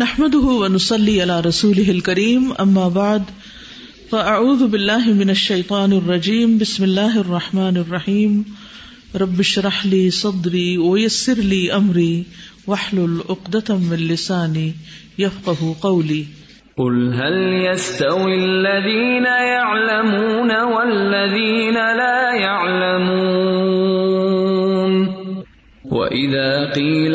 نحمده ونصلي على رسوله الكريم أما بعد فأعوذ بالله من الشيطان الرجيم. بسم الله الرحمن الرحيم. رب اشرح لي صدري ويسر لي أمري واحلل عقدة من لساني يفقه قولي. قل هل يستوي الذين يعلمون والذين لا يعلمون؟ وإذا قيل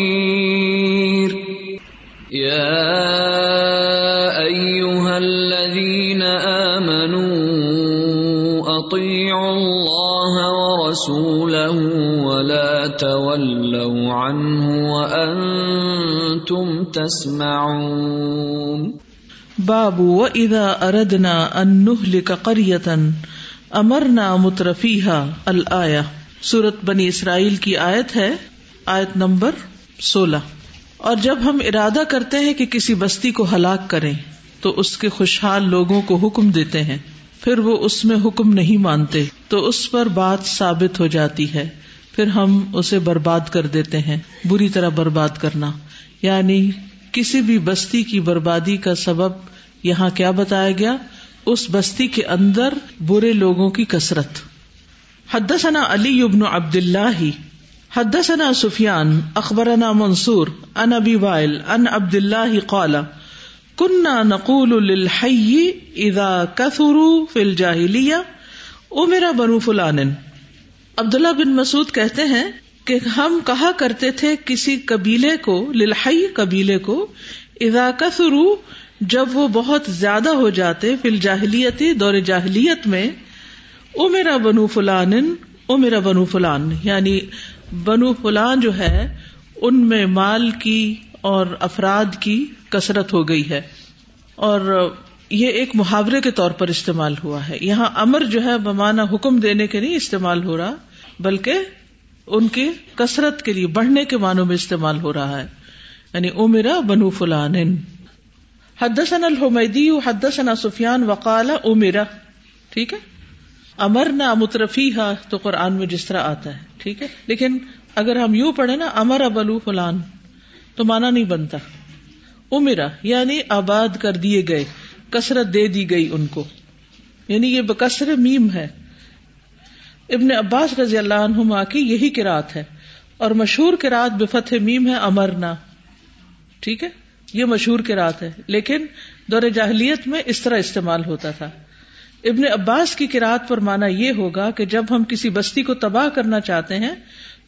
ولا تولوا عنه وأنتم تسمعون. باب واذا اردنا ان نهلك قريه امرنا مترفيها الايه سورت بنی اسرائیل کی آیت ہے، آیت نمبر سولہ. اور جب ہم ارادہ کرتے ہیں کہ کسی بستی کو ہلاک کریں، تو اس کے خوشحال لوگوں کو حکم دیتے ہیں۔ پھر وہ اس میں حکم نہیں مانتے، تو اس پر بات ثابت ہو جاتی ہے۔ پھر ہم اسے برباد کر دیتے ہیں، بری طرح برباد کرنا۔ یعنی کسی بھی بستی کی بربادی کا سبب یہاں کیا بتایا گیا؟ اس بستی کے اندر برے لوگوں کی کثرت۔ حدثنا علی ابن عبد اللہ حدثنا سفیان، اخبرنا منصور ان ابی وائل ان عبد اللہ قال كنا نقول للحي اذا كثروا في الجاهليه امر بنو فلان۔ عبداللہ بن مسعود کہتے ہیں کہ ہم کہا کرتے تھے کسی قبیلے کو، للحی قبیلے کو، اذا كثروا جب وہ بہت زیادہ ہو جاتے فی الجاہلیت دور جاہلیت میں، او میرا بنو فلان، او میرا بنو فلان یعنی بنو فلان جو ہے، ان میں مال کی اور افراد کی کثرت ہو گئی ہے۔ اور یہ ایک محاورے کے طور پر استعمال ہوا ہے۔ یہاں امر جو ہے، بمانا حکم دینے کے نہیں استعمال ہو رہا۔ بلکہ ان کی کثرت کے لیے، بڑھنے کے معنوں میں استعمال ہو رہا ہے۔ یعنی او میرا بنو فلان حدثنا الحمیدی، حدثنا سفیان، وقال او میرا ٹھیک ہے؟ امر نہ مترفی ہا تو قرآن میں جس طرح آتا ہے۔ ٹھیک ہے؟ لیکن اگر ہم یوں پڑھے نا امر ابلو فلان، تو مانا نہیں بنتا۔ امیرا یعنی آباد کر دیے گئے، کثرت دے دی گئی ان کو۔ یعنی یہ بکثر میم ہے۔ ابن عباس رضی اللہ عنہما کی یہی کراط ہے اور مشہور کراط بفت میم ہے امرنا۔ ٹھیک ہے؟ یہ مشہور کراط ہے۔ لیکن دور جاہلیت میں اس طرح استعمال ہوتا تھا۔ ابن عباس کی کراط پر مانا یہ ہوگا کہ جب ہم کسی بستی کو تباہ کرنا چاہتے ہیں،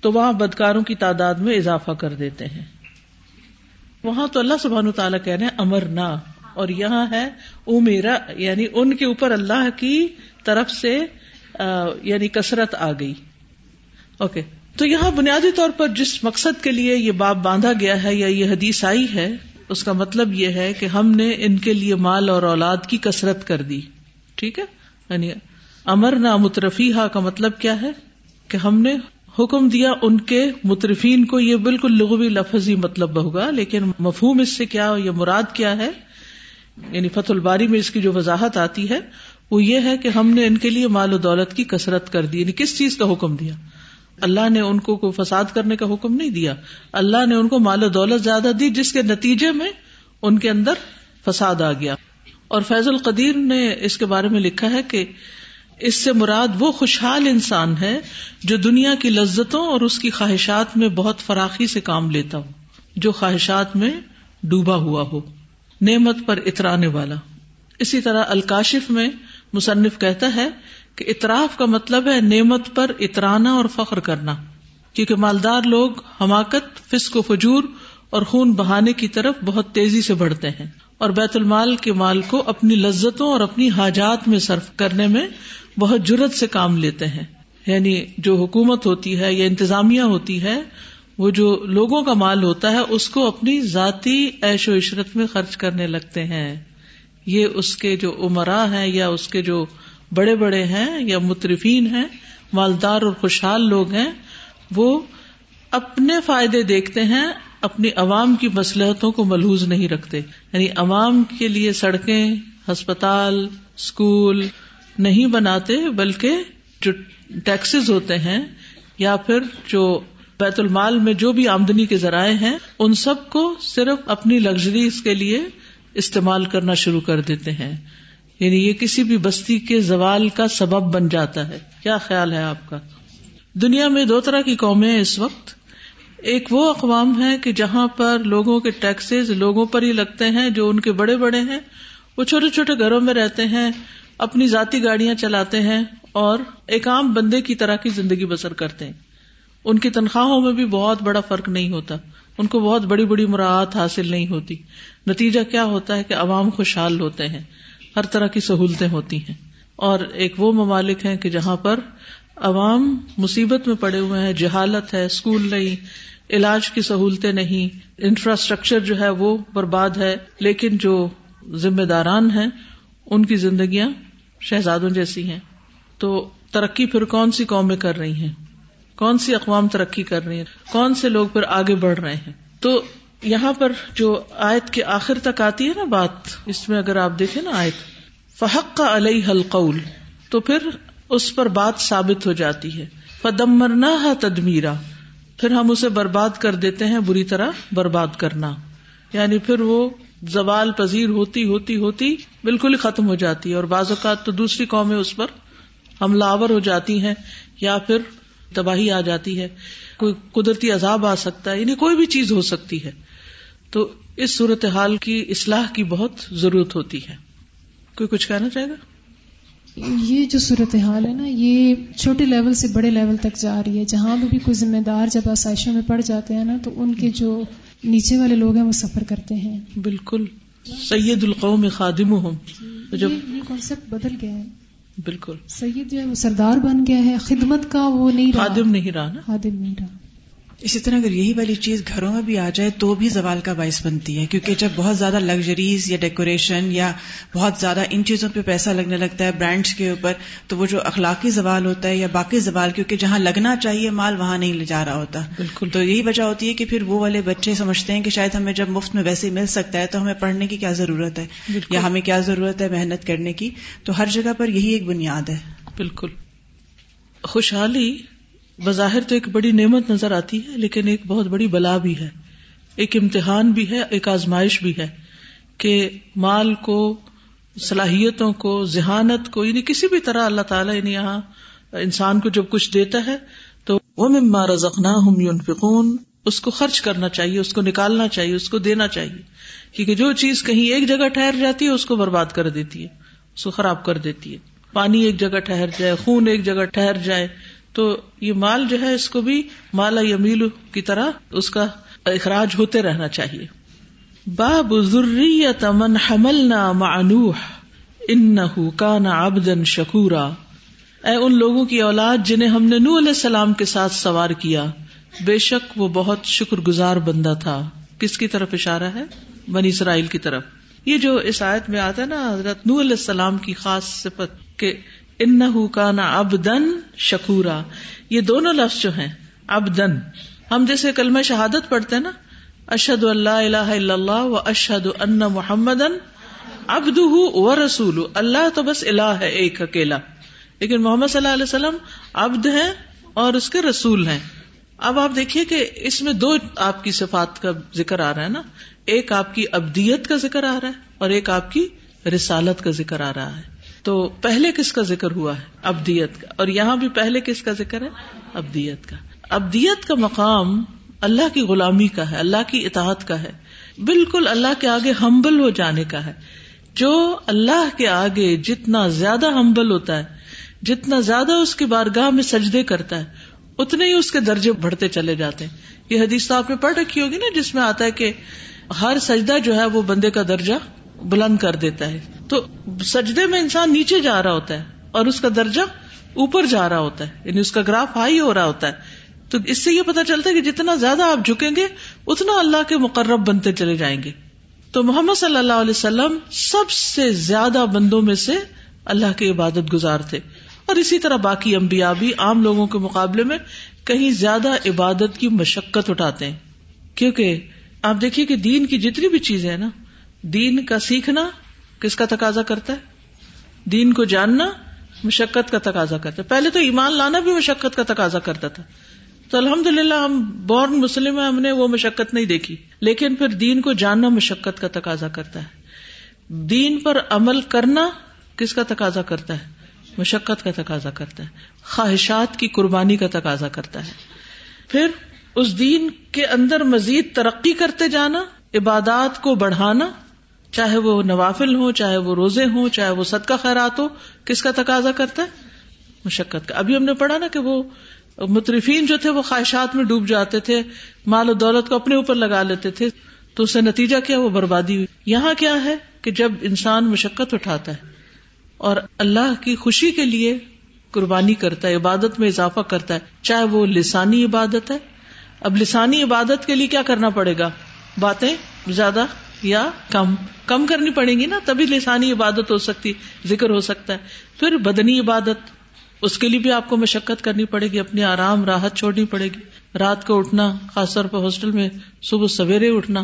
تو وہاں بدکاروں کی تعداد میں اضافہ کر دیتے ہیں۔ وہاں تو اللہ سبحان تعالیٰ کہہ رہے ہیں امر اور یہاں ہے او میرا یعنی ان کے اوپر اللہ کی طرف سے یعنی کثرت آ گئی۔ اوکے۔ تو یہاں بنیادی طور پر جس مقصد کے لیے یہ باپ باندھا گیا ہے یا یہ حدیث آئی ہے، اس کا مطلب یہ ہے کہ ہم نے ان کے لیے مال اور اولاد کی کثرت کر دی۔ ٹھیک ہے؟ یعنی امر نہ مترفی کا مطلب کیا ہے؟ کہ ہم نے حکم دیا ان کے مترفین کو یہ بالکل لغوی لفظی مطلب ہوگا، لیکن مفہوم اس سے کیا یا مراد کیا ہے؟ یعنی فت الباری میں اس کی جو وضاحت آتی ہے وہ یہ ہے کہ ہم نے ان کے لیے مال و دولت کی کثرت کر دی یعنی کس چیز کا حکم دیا؟ اللہ نے ان کو کوئی فساد کرنے کا حکم نہیں دیا۔ اللہ نے ان کو مال و دولت زیادہ دی جس کے نتیجے میں ان کے اندر فساد آ گیا۔ اور فیض القدیر نے اس کے بارے میں لکھا ہے کہ اس سے مراد وہ خوشحال انسان ہے جو دنیا کی لذتوں اور اس کی خواہشات میں بہت فراخی سے کام لیتا ہو، جو خواہشات میں ڈوبا ہوا ہو، نعمت پر اترانے والا۔ اسی طرح الکاشف میں مصنف کہتا ہے کہ اطراف کا مطلب ہے نعمت پر اترانا اور فخر کرنا، کیونکہ مالدار لوگ حماقت، فسق و فجور اور خون بہانے کی طرف بہت تیزی سے بڑھتے ہیں اور بیت المال کے مال کو اپنی لذتوں اور اپنی حاجات میں صرف کرنے میں بہت جرت سے کام لیتے ہیں۔ یعنی جو حکومت ہوتی ہے یا انتظامیہ ہوتی ہے، وہ جو لوگوں کا مال ہوتا ہے، اس کو اپنی ذاتی عیش و عشرت میں خرچ کرنے لگتے ہیں۔ یہ اس کے جو عمرا ہیں یا اس کے جو بڑے بڑے ہیں یا مترفین ہیں، مالدار اور خوشحال لوگ ہیں، وہ اپنے فائدے دیکھتے ہیں، اپنی عوام کی مسلحتوں کو ملحوظ نہیں رکھتے۔ یعنی عوام کے لیے سڑکیں، ہسپتال اسکول نہیں بناتے، بلکہ جو ٹیکسز ہوتے ہیں یا پھر جو بیت المال میں جو بھی آمدنی کے ذرائع ہیں، ان سب کو صرف اپنی لگژریز کے لیے استعمال کرنا شروع کر دیتے ہیں۔ یعنی یہ کسی بھی بستی کے زوال کا سبب بن جاتا ہے۔ کیا خیال ہے آپ کا؟ دنیا میں دو طرح کی قومیں اس وقت۔ ایک وہ اقوام ہے کہ جہاں پر لوگوں کے ٹیکسیز لوگوں پر ہی لگتے ہیں، جو ان کے بڑے بڑے ہیں۔ وہ چھوٹے چھوٹے گھروں میں رہتے ہیں، اپنی ذاتی گاڑیاں چلاتے ہیں اور ایک عام بندے کی طرح کی زندگی بسر کرتے ہیں۔ ان کی تنخواہوں میں بھی بہت بڑا فرق نہیں ہوتا۔ ان کو بہت بڑی بڑی مراعات حاصل نہیں ہوتی۔ نتیجہ کیا ہوتا ہے کہ عوام خوشحال ہوتے ہیں، ہر طرح کی سہولتیں ہوتی ہیں۔ اور ایک وہ ممالک ہیں کہ جہاں پر عوام مصیبت میں پڑے ہوئے ہیں، جہالت ہے اسکول نہیں، علاج کی سہولتیں نہیں، انفراسٹرکچر جو ہے وہ برباد ہے۔ لیکن جو ذمہ داران ہیں، ان کی زندگیاں شہزادوں جیسی ہیں۔ تو ترقی پھر کون سی قومیں کر رہی ہیں؟ کون سی اقوام ترقی کر رہی ہیں؟ کون سے لوگ پھر آگے بڑھ رہے ہیں؟ تو یہاں پر جو آیت کے آخر تک آتی ہے نا بات، اس میں اگر آپ دیکھیں نا آیت، فحق کا علیہ حلقول تو پھر اس پر بات ثابت ہو جاتی ہے۔ فدمرنا تدمیرا پھر ہم اسے برباد کر دیتے ہیں بری طرح برباد کرنا۔ یعنی پھر وہ زوال پذیر ہوتی ہوتی ہوتی بالکل ہی ختم ہو جاتی ہے اور بعض اوقات تو دوسری قومیں اس پر حملہ آور ہو جاتی ہیں یا پھر تباہی آ جاتی ہے کوئی قدرتی عذاب آ سکتا ہے یعنی کوئی بھی چیز ہو سکتی ہے۔ تو اس صورت حال کی اصلاح کی بہت ضرورت ہوتی ہے۔ کوئی کچھ کہنا چاہے گا؟ یہ جو صورت حال ہے نا یہ چھوٹے لیول سے بڑے لیول تک جا رہی ہے۔ جہاں بھی کوئی ذمہ دار جب آسائشوں میں پڑ جاتے ہیں نا تو ان کے جو نیچے والے لوگ ہیں وہ سفر کرتے ہیں۔ بالکل۔ سید القوم خادم ہوں جب یہ کانسیپٹ بدل گیا ہے۔ بالکل۔ سید جو ہے وہ سردار بن گیا ہے خدمت کا وہ نہیں خادم نہیں رہا نا؟ خادم نہیں رہا۔ اسی طرح اگر یہی والی چیز گھروں میں بھی آ جائے تو بھی زوال کا باعث بنتی ہے کیونکہ جب بہت زیادہ لگژریز یا ڈیکوریشن یا بہت زیادہ ان چیزوں پہ پیسہ لگنے لگتا ہے برانڈس کے اوپر تو وہ جو اخلاقی زوال ہوتا ہے یا باقی زوال کیونکہ جہاں لگنا چاہیے مال وہاں نہیں لے جا رہا ہوتا۔ بالکل۔ تو یہی وجہ ہوتی ہے کہ پھر وہ والے بچے سمجھتے ہیں کہ شاید ہمیں جب مفت میں ویسے مل سکتا ہے تو ہمیں پڑھنے کی کیا ضرورت ہے یا ہمیں کیا ضرورت ہے محنت کرنے کی۔ تو ہر جگہ پر یہی ایک بنیاد ہے۔ بالکل۔ خوشحالی بظاہر تو ایک بڑی نعمت نظر آتی ہے، لیکن ایک بہت بڑی بلا بھی ہے۔ ایک امتحان بھی ہے، ایک آزمائش بھی ہے کہ مال کو، صلاحیتوں کو، ذہانت کو یعنی کسی بھی طرح اللہ تعالیٰ یعنی یہاں انسان کو جب کچھ دیتا ہے تو وہ مما رزقنا ہم یونفقون اس کو خرچ کرنا چاہیے، اس کو نکالنا چاہیے، اس کو دینا چاہیے۔ کیونکہ جو چیز کہیں ایک جگہ ٹھہر جاتی ہے، اس کو برباد کر دیتی ہے، اس کو خراب کر دیتی ہے۔ پانی ایک جگہ ٹھہر جائے، خون ایک جگہ ٹھہر جائے تو یہ مال جو ہے اس کو بھی مالا یمیل کی طرح اس کا اخراج ہوتے رہنا چاہیے۔ باب ضروری تمن حمل نہ معنوح ان کا نہ شکورا۔ اے ان لوگوں کی اولاد جنہیں ہم نے نو علیہ السلام کے ساتھ سوار کیا، بے شک وہ بہت شکر گزار بندہ تھا۔ کس کی طرف اشارہ ہے؟ بنی اسرائیل کی طرف۔ یہ جو اس آیت میں آتا ہے نا، حضرت نو علیہ السلام کی خاص صفت کہ ان کا نا ابدن شکورا۔ یہ دونوں لفظ جو ہیں ابدن ہم جیسے کلمہ شہادت پڑھتے ہیں نا اشد اللہ اللہ اللہ و اشد ان محمد ابد و رسول اللہ تو بس اللہ ہے، ایک اکیلا۔ لیکن محمد صلی اللہ علیہ وسلم ابد ہیں اور اس کے رسول ہیں۔ اب آپ دیکھیے کہ اس میں دو آپ کی صفات کا ذکر آ رہا ہے نا۔ ایک آپ کی ابدیت کا ذکر آ رہا ہے اور ایک آپ کی رسالت کا ذکر آ رہا ہے۔ تو پہلے کس کا ذکر ہوا ہے؟ ابدیت کا۔ اور یہاں بھی پہلے کس کا ذکر ہے؟ ابدیت کا۔ ابدیت کا مقام اللہ کی غلامی کا ہے، اللہ کی اطاعت کا ہے۔ بالکل اللہ کے آگے ہمبل ہو جانے کا ہے۔ جو اللہ کے آگے جتنا زیادہ ہمبل ہوتا ہے، جتنا زیادہ اس کی بارگاہ میں سجدے کرتا ہے، اتنے ہی اس کے درجے بڑھتے چلے جاتے ہیں۔ یہ حدیث تو آپ نے پڑھ رکھی ہوگی نا، جس میں آتا ہے کہ ہر سجدہ جو ہے وہ بندے کا درجہ بلند کر دیتا ہے۔ تو سجدے میں انسان نیچے جا رہا ہوتا ہے اور اس کا درجہ اوپر جا رہا ہوتا ہے یعنی اس کا گراف ہائی ہو رہا ہوتا ہے۔ تو اس سے یہ پتا چلتا ہے کہ جتنا زیادہ آپ جھکیں گے، اتنا اللہ کے مقرب بنتے چلے جائیں گے۔ تو محمد صلی اللہ علیہ وسلم سب سے زیادہ بندوں میں سے اللہ کے عبادت گزار تھے۔ اور اسی طرح باقی امبیا بھی عام لوگوں کے مقابلے میں کہیں زیادہ عبادت کی مشقت اٹھاتے ہیں۔ کیونکہ آپ دیکھیے کہ دین کی جتنی بھی چیزیں ہیں نا دین کا سیکھنا کس کا تقاضا کرتا ہے؟ دین کو جاننا مشقت کا تقاضا کرتا ہے۔ پہلے تو ایمان لانا بھی مشقت کا تقاضا کرتا تھا۔ تو الحمد للہ ہم بورن مسلم ہیں، ہم نے وہ مشقت نہیں دیکھی۔ لیکن پھر دین کو جاننا مشقت کا تقاضا کرتا ہے۔ دین پر عمل کرنا کس کا تقاضا کرتا ہے؟ مشقت کا تقاضا کرتا ہے۔ خواہشات کی قربانی کا تقاضا کرتا ہے۔ پھر اس دین کے اندر مزید ترقی کرتے جانا، عبادات کو بڑھانا چاہے وہ نوافل ہو چاہے وہ روزے ہوں، چاہے وہ صدقہ خیرات ہو کس کا تقاضا کرتا ہے؟ مشقت کا۔ ابھی ہم نے پڑھا نا کہ وہ مترفین جو تھے، وہ خواہشات میں ڈوب جاتے تھے، مال و دولت کو اپنے اوپر لگا لیتے تھے، تو اسے نتیجہ کیا؟ وہ بربادی ہوئی۔ یہاں کیا ہے کہ جب انسان مشقت اٹھاتا ہے اور اللہ کی خوشی کے لیے قربانی کرتا ہے، عبادت میں اضافہ کرتا ہے، چاہے وہ لسانی عبادت ہے، اب لسانی عبادت کے لیے کیا کرنا پڑے گا؟ باتیں زیادہ یا کم کم کرنی پڑے گی نا، تبھی لسانی عبادت ہو سکتی، ذکر ہو سکتا ہے۔ پھر بدنی عبادت، اس کے لیے بھی آپ کو مشقت کرنی پڑے گی، اپنی آرام، راحت چھوڑنی پڑے گی۔ رات کو اٹھنا، خاص طور پر ہاسٹل میں صبح سویرے اٹھنا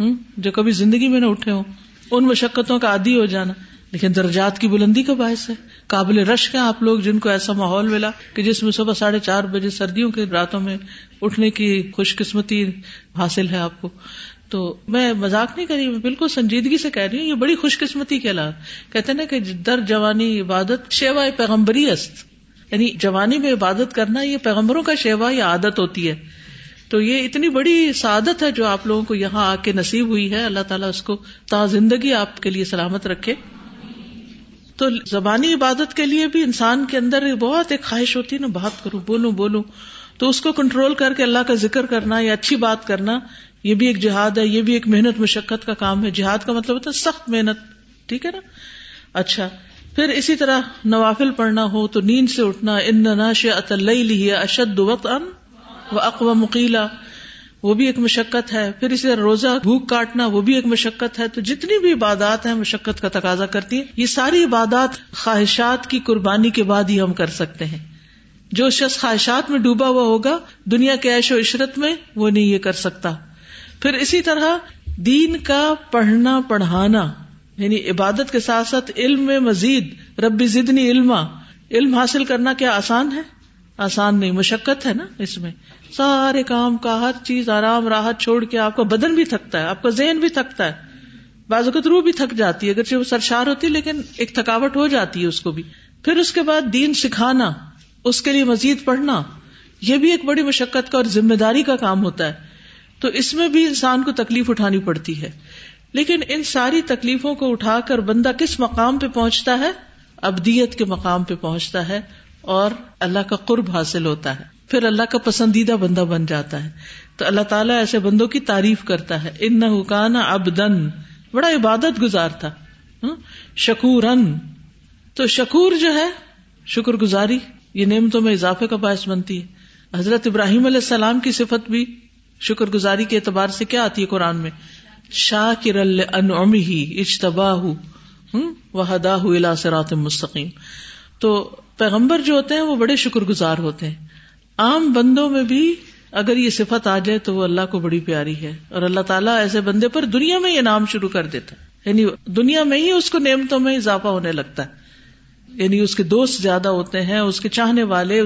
ہوں جو کبھی زندگی میں نہ اٹھے ہوں، ان مشقتوں کا عادی ہو جانا۔ لیکن درجات کی بلندی کا باعث ہے۔ قابل رش ہیں آپ لوگ جن کو ایسا ماحول ملا کہ جس میں صبح ساڑھے چار بجے سردیوں کے راتوں میں اٹھنے کی خوش قسمتی حاصل ہے آپ کو۔ تو میں مزاق نہیں کری میں بالکل سنجیدگی سے کہہ رہی ہوں، یہ بڑی خوش قسمتی کے علاوہ۔ کہتے نا کہ در جوانی عبادت شیوا پیغمبری است۔ یعنی جوانی میں عبادت کرنا یہ پیغمبروں کا شیوا یا عادت ہوتی ہے۔ تو یہ اتنی بڑی سعادت ہے جو آپ لوگوں کو یہاں آ کے نصیب ہوئی ہے۔ اللہ تعالیٰ اس کو تا زندگی آپ کے لیے سلامت رکھے۔ تو زبانی عبادت کے لیے بھی انسان کے اندر بہت ایک خواہش ہوتی ہے نا بات کروں، بولوں بولوں۔ تو اس کو کنٹرول کر کے اللہ کا ذکر کرنا یا اچھی بات کرنا یہ بھی ایک جہاد ہے، یہ بھی ایک محنت، مشقت کا کام ہے۔ جہاد کا مطلب ہوتا ہے سخت محنت، ٹھیک ہے نا؟ اچھا پھر اسی طرح نوافل پڑھنا ہو تو نیند سے اٹھنا، ان ناش لی اشد وقت ان و اقوا مکیلا وہ بھی ایک مشقت ہے۔ پھر اسی طرح روزہ، بھوک کاٹنا، وہ بھی ایک مشقت ہے۔ تو جتنی بھی عبادات ہیں، مشقت کا تقاضا کرتی ہیں۔ یہ ساری عبادات خواہشات کی قربانی کے بعد ہی ہم کر سکتے ہیں۔ جو شخص خواہشات میں ڈوبا ہوا ہوگا، دنیا کے عیش و عشرت میں وہ نہیں یہ کر سکتا۔ پھر اسی طرح دین کا پڑھنا پڑھانا یعنی عبادت کے ساتھ ساتھ علم میں مزید، ربی زدنی علما۔ علم حاصل کرنا کیا آسان ہے؟ آسان نہیں، مشقت ہے نا اس میں۔ سارے کام کا، ہر چیز آرام، راحت چھوڑ کے آپ کا بدن بھی تھکتا ہے، آپ کا ذہن بھی تھکتا ہے۔ بعض اوقات روح بھی تھک جاتی ہے، اگرچہ وہ سرشار ہوتی ہے، لیکن ایک تھکاوٹ ہو جاتی ہے اس کو بھی۔ پھر اس کے بعد دین سکھانا، اس کے لیے مزید پڑھنا، یہ بھی ایک بڑی مشقت کا اور ذمہ داری کا کام ہوتا ہے۔ تو اس میں بھی انسان کو تکلیف اٹھانی پڑتی ہے۔ لیکن ان ساری تکلیفوں کو اٹھا کر بندہ کس مقام پہ پہنچتا ہے؟ ابدیت کے مقام پہ پہنچتا ہے اور اللہ کا قرب حاصل ہوتا ہے۔ پھر اللہ کا پسندیدہ بندہ بن جاتا ہے۔ تو اللہ تعالیٰ ایسے بندوں کی تعریف کرتا ہے۔ ان حکان اب دن بڑا عبادت گزار تھا۔ شکور تو شکور جو ہے، شکر گزاری، یہ نعمتوں میں اضافے کا باعث بنتی ہے۔ حضرت ابراہیم علیہ السلام کی صفت بھی شکر گزاری کے اعتبار سے کیا آتی ہے قرآن میں؟ شاہ کر ہی اجتبا وحدا سرات مستقیم۔ تو پیغمبر جو ہوتے ہیں وہ بڑے شکر گزار ہوتے ہیں۔ عام بندوں میں بھی اگر یہ صفت آ جائے تو وہ اللہ کو بڑی پیاری ہے۔ اور اللہ تعالیٰ ایسے بندے پر دنیا میں یہ نام شروع کر دیتا ہے۔ یعنی دنیا میں ہی اس کو نعمتوں میں اضافہ ہونے لگتا ہے۔ یعنی اس کے دوست زیادہ ہوتے ہیں، اس کے چاہنے والے،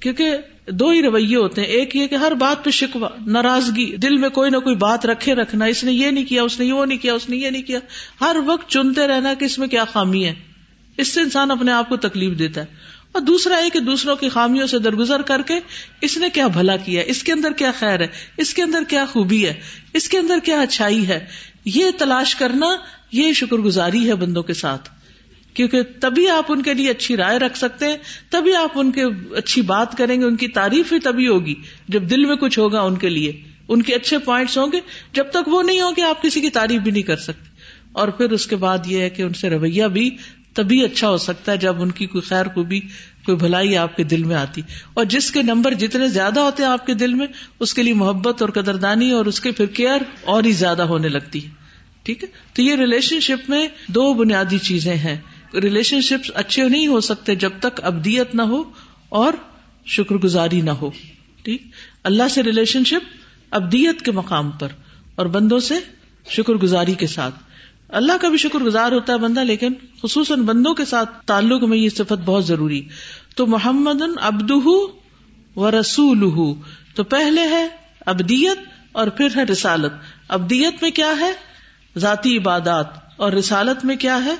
کیونکہ دو ہی رویے ہوتے ہیں۔ ایک یہ کہ ہر بات پہ شکوا ناراضگی، دل میں کوئی نہ کوئی بات رکھے رکھنا، اس نے یہ نہیں کیا، اس نے وہ نہیں کیا، اس نے یہ نہیں کیا۔ ہر وقت چنتے رہنا کہ اس میں کیا خامی ہے۔ اس سے انسان اپنے آپ کو تکلیف دیتا ہے۔ اور دوسرا ہے کہ دوسروں کی خامیوں سے درگزر کر کے اس نے کیا بھلا کیا اس کے اندر کیا خیر ہے؟ اس کے اندر کیا خوبی ہے؟ اس کے اندر کیا اچھائی ہے؟ یہ تلاش کرنا یہ شکر گزاری ہے بندوں کے ساتھ۔ کیونکہ تبھی آپ ان کے لیے اچھی رائے رکھ سکتے ہیں، تبھی آپ ان کے اچھی بات کریں گے، ان کی تعریف ہی تبھی ہوگی۔ جب دل میں کچھ ہوگا ان کے لیے، ان کے اچھے پوائنٹس ہوں گے، جب تک وہ نہیں ہوگے آپ کسی کی تعریف بھی نہیں کر سکتے۔ اور پھر اس کے بعد یہ ہے کہ ان سے رویہ بھی تبھی اچھا ہو سکتا ہے جب ان کی کوئی خیر کو بھی کوئی بھلائی آپ کے دل میں آتی۔ اور جس کے نمبر جتنے زیادہ ہوتے ہیں آپ کے دل میں، اس کے لیے محبت اور قدردانی اور اس کے پھر کیئر اور ہی زیادہ ہونے لگتی ہے۔ ٹھیک ہے؟ تو یہ ریلیشن شپ میں دو بنیادی چیزیں ہیں۔ ریلیشن شپ اچھے نہیں ہو سکتے جب تک ابدیت نہ ہو اور شکر گزاری نہ ہو۔ ٹھیک؟ اللہ سے ریلیشن شپ ابدیت کے مقام پر اور بندوں سے شکر گزاری کے ساتھ۔ اللہ کا بھی شکر گزار ہوتا ہے بندہ، لیکن خصوصاً بندوں کے ساتھ تعلق میں یہ صفت بہت ضروری۔ تو محمد ابد و رسول تو پہلے ہے ابدیت اور پھر ہے رسالت۔ ابدیت میں کیا ہے؟ ذاتی عبادات۔ اور رسالت میں کیا ہے؟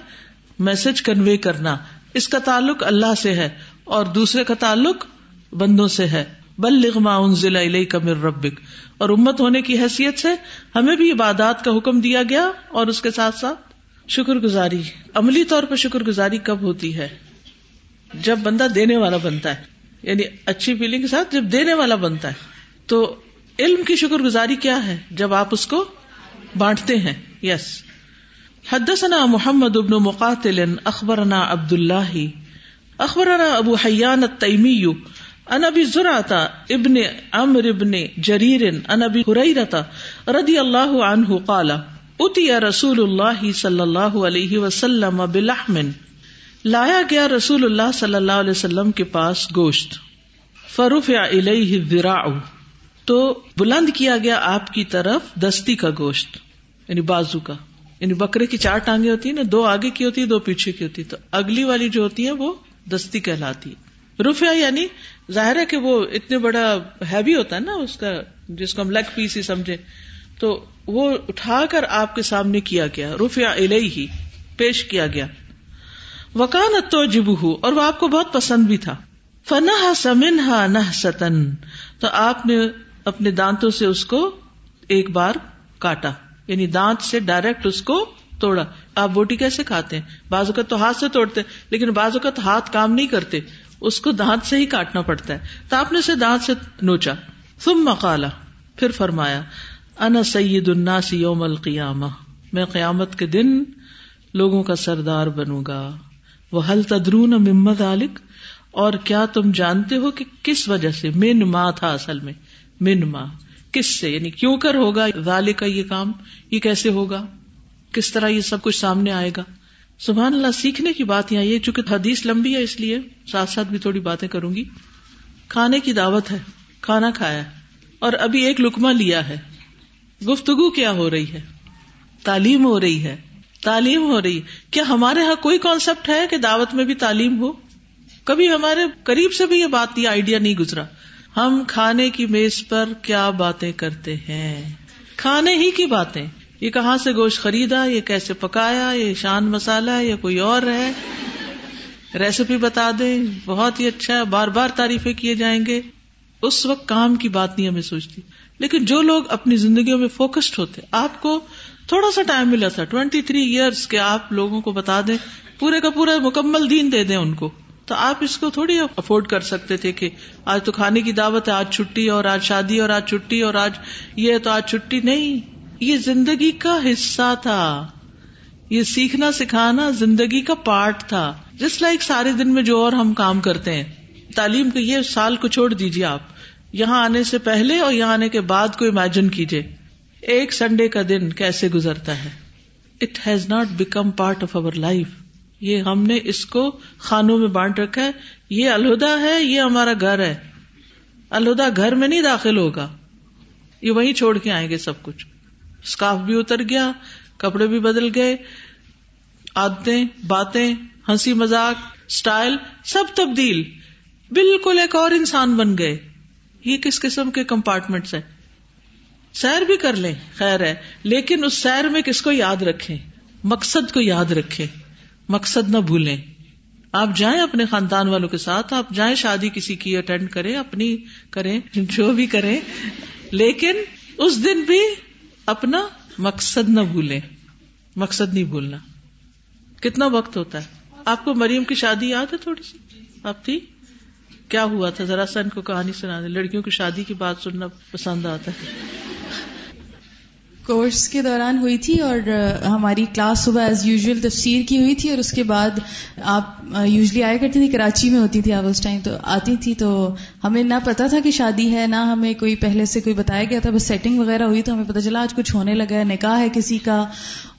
میسج کنوے کرنا اس کا تعلق اللہ سے ہے اور دوسرے کا تعلق بندوں سے ہے۔ بل لغما ضلع کمر ربک۔ اور امت ہونے کی حیثیت سے ہمیں بھی عبادات کا حکم دیا گیا اور اس کے ساتھ ساتھ شکر گزاری۔ عملی طور پر شکر گزاری کب ہوتی ہے؟ جب بندہ دینے والا بنتا ہے یعنی اچھی فیلنگ کے ساتھ جب دینے والا بنتا ہے، تو علم کی شکر گزاری کیا ہے؟ جب آپ اس کو بانٹتے ہیں۔ یس حدثنا محمد ابن مقاتل، اخبرنا عبد اللہ اخبرنا ابو حیان التیمی ان ابی زرعتا ابن عمر ابن جریر ان ابی حریرتا رضی اللہ عنہ قال اتی رسول اللہ صلی اللہ علیہ وسلم بلحم، لایا گیا رسول اللہ صلی اللہ علیہ وسلم کے پاس گوشت فروف الیہ الذراع، تو بلند کیا گیا آپ کی طرف دستی کا گوشت یعنی بازو کا۔ یعنی بکرے کی چار ٹانگیں ہوتی ہیں نا، دو آگے کی ہوتی ہے دو پیچھے کی ہوتی ہے تو اگلی والی جو ہوتی ہے وہ دستی کہلاتی ہے روفیا یعنی ظاہر ہے کہ وہ اتنے بڑا ہیوی ہوتا ہے نا اس کا، جس کو ہم لیگ پیس ہی سمجھے تو وہ اٹھا کر آپ کے سامنے کیا گیا روفیا الہی ہی پیش کیا گیا۔ وکان تو جب اور وہ آپ کو بہت پسند بھی تھا۔ فنا سمن ہا نہ ستن تو آپ نے اپنے دانتوں سے اس کو ایک بار کاٹا۔ یعنی دانت سے ڈائریکٹ اس کو توڑا۔ آپ بوٹی کیسے کھاتے ہیں؟ بعض اوقات تو ہاتھ سے توڑتے لیکن بعض اوقات ہاتھ کام نہیں کرتے۔ اس کو دانت سے ہی کاٹنا پڑتا ہے۔ تو آپ نے اسے دانت سے نوچا۔ تم مکالا پھر فرمایا، انا سید الناس یوم القیامہ۔ میں قیامت کے دن لوگوں کا سردار بنوں گا۔ وہ حل تدرون ممد عالک اور کیا تم جانتے ہو کہ کس وجہ سے؟ من ماں تھا اصل میں۔ من ماں کس سے؟ یعنی کیوں کر ہوگا کا یہ کام؟ یہ کیسے ہوگا؟ کس طرح یہ سب کچھ سامنے آئے گا؟ سبحان اللہ، سیکھنے کی بات یہاں یہ، چونکہ حدیث لمبی ہے اس لیے ساتھ ساتھ بھی تھوڑی باتیں کروں گی۔ کھانے کی دعوت ہے، کھانا کھایا اور ابھی ایک لکما لیا ہے۔ گفتگو کیا ہو رہی ہے؟ تعلیم ہو رہی ہے۔ تعلیم ہو رہی۔ ہے کیا ہمارے یہاں کوئی کانسیپٹ ہے کہ دعوت میں بھی تعلیم ہو؟ کبھی ہمارے قریب سے بھی یہ بات، یہ آئیڈیا نہیں گزرا۔ ہم کھانے کی میز پر کیا باتیں کرتے ہیں؟ کھانے ہی کی باتیں۔ یہ کہاں سے گوشت خریدا؟ یہ کیسے پکایا؟ یہ شان مسالہ یا کوئی اور ہے؟ ریسیپی بتا دیں۔ بہت ہی اچھا ہے۔ بار بار تعریفیں کیے جائیں گے۔ اس وقت کام کی بات نہیں ہمیں سوچتی۔ لیکن جو لوگ اپنی زندگیوں میں فوکسڈ ہوتے آپ کو تھوڑا سا ٹائم ملا تھا۔ ٹوینٹی تھری ایئرس کے آپ لوگوں کو بتا دیں۔ پورے کا پورا مکمل دین دے دیں ان کو۔ تو آپ اس کو تھوڑی افورڈ کر سکتے تھے کہ آج تو کھانے کی دعوت ہے، آج چھٹی اور آج شادی اور آج چھٹی اور آج یہ تو آج چھٹی نہیں۔ یہ زندگی کا حصہ تھا۔ یہ سیکھنا، سکھانا زندگی کا پارٹ تھا۔ جس لائک سارے دن میں جو اور ہم کام کرتے ہیں۔ تعلیم کے یہ سال کو چھوڑ دیجیے آپ۔ یہاں آنے سے پہلے اور یہاں آنے کے بعد کو امیجن کیجیے ایک سنڈے کا دن کیسے گزرتا ہے؟ It has not become part of our life یہ ہم نے اس کو خانوں میں بانٹ رکھا ہے۔ یہ الہدا ہے، یہ ہمارا گھر ہے۔ الہدا گھر میں نہیں داخل ہوگا۔ یہ وہی چھوڑ کے آئیں گے سب کچھ۔ اسکارف بھی اتر گیا، کپڑے بھی بدل گئے۔ عادتیں، باتیں، ہنسی مزاق اسٹائل سب تبدیل۔ بالکل ایک اور انسان بن گئے۔ یہ کس قسم کے کمپارٹمنٹس ہیں؟ سیر بھی کر لیں، خیر ہے، لیکن اس سیر میں کس کو یاد رکھیں؟ مقصد کو یاد رکھیں۔ مقصد نہ بھولیں۔ آپ جائیں اپنے خاندان والوں کے ساتھ، آپ جائیں شادی کسی کی اٹینڈ کریں، اپنی کریں، جو بھی کریں۔ لیکن اس دن بھی اپنا مقصد نہ بھولیں۔ مقصد نہیں بھولنا۔ کتنا وقت ہوتا ہے؟ آپ کو مریم کی شادی یاد ہے تھوڑی سی؟ آپ تھی؟ کیا ہوا تھا؟ ذرا سا ان کو کہانی سنا دیں۔ لڑکیوں کی شادی کی بات سننا پسند آتا ہے۔ کورس کے دوران ہوئی تھی اور ہماری کلاس صبح ایز یوزل تفسیر کی ہوئی تھی اور اس کے بعد آپ یوزلی آیا کرتی تھی، کراچی میں ہوتی تھی آپ اس ٹائم تو آتی تھی تو ہمیں نہ پتا تھا کہ شادی ہے، نہ ہمیں کوئی پہلے سے کوئی بتایا گیا تھا، بس سیٹنگ وغیرہ ہوئی تو ہمیں پتا چلا آج کچھ ہونے لگا ہے، نکاح ہے کسی کا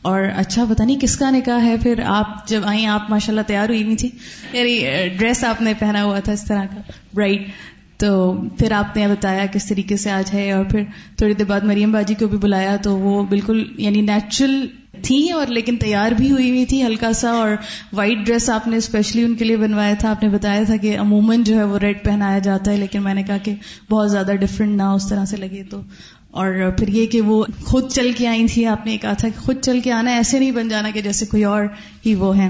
اور اچھا پتا نہیں کس کا نکاح ہے۔ پھر آپ جب آئی آپ ماشاء اللہ تیار ہوئی نہیں تھی۔ یعنی ڈریس آپ نے پہنا ہوا تھا اس طرح کا برائٹ تو پھر آپ نے بتایا کس طریقے سے آج ہے اور پھر تھوڑی دیر بعد مریم باجی کو بھی بلایا تو وہ بالکل یعنی نیچرل تھی اور لیکن تیار بھی ہوئی ہوئی تھی ہلکا سا اور وائٹ ڈریس آپ نے اسپیشلی ان کے لیے بنوایا تھا۔ آپ نے بتایا تھا کہ عموماً جو ہے وہ ریڈ پہنایا جاتا ہے لیکن میں نے کہا کہ بہت زیادہ ڈفرینٹ نہ اس طرح سے لگے تو۔ اور پھر یہ کہ وہ خود چل کے آئی تھی آپ نے کہا تھا کہ خود چل کے آنا ایسے نہیں بن جانا کہ جیسے کوئی اور ہی وہ ہے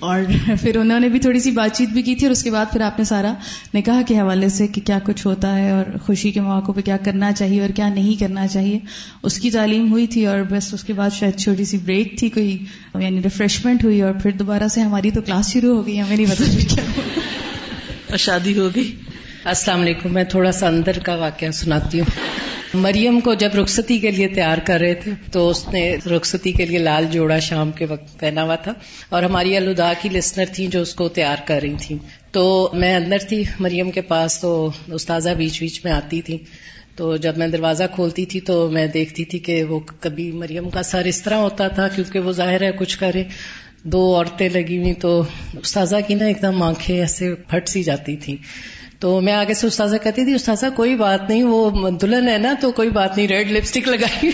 اور پھر انہوں نے بھی تھوڑی سی بات چیت بھی کی تھی اور اس کے بعد پھر آپ نے سارا نکاح کے حوالے سے کہ کیا کچھ ہوتا ہے اور خوشی کے مواقع پہ کیا کرنا چاہیے اور کیا نہیں کرنا چاہیے۔ اس کی تعلیم ہوئی تھی اور بس اس کے بعد شاید چھوٹی سی بریک تھی، کوئی یعنی ریفریشمنٹ ہوئی اور پھر دوبارہ سے ہماری تو کلاس شروع ہو گئی ہمیں نہیں پتا کیا شادی ہوگی السلام علیکم، میں تھوڑا سا اندر کا واقعہ سناتی ہوں۔ مریم کو جب رخصتی کے لیے تیار کر رہے تھے، تو اس نے رخصتی کے لیے لال جوڑا شام کے وقت پہنا ہوا تھا۔ اور ہماری الدا کی لسنر تھیں جو اس کو تیار کر رہی تھیں۔ تو میں اندر تھی، مریم کے پاس تو استاذہ بیچ بیچ میں آتی تھی۔ تو جب میں دروازہ کھولتی تھی، تو میں دیکھتی تھی کہ وہ کبھی مریم کا سر اس طرح ہوتا تھا کیونکہ وہ ظاہر ہے کچھ کرے۔ دو عورتیں لگی ہوئی، تو استاذہ کی نا ایک دم آنکھیں ایسے پھٹ سی جاتی تھی تو میں آگے سے استاذہ کہتی تھی، استاذہ کوئی بات نہیں، وہ دلہن ہے نا، تو کوئی بات نہیں، ریڈ لپسٹک لگائی۔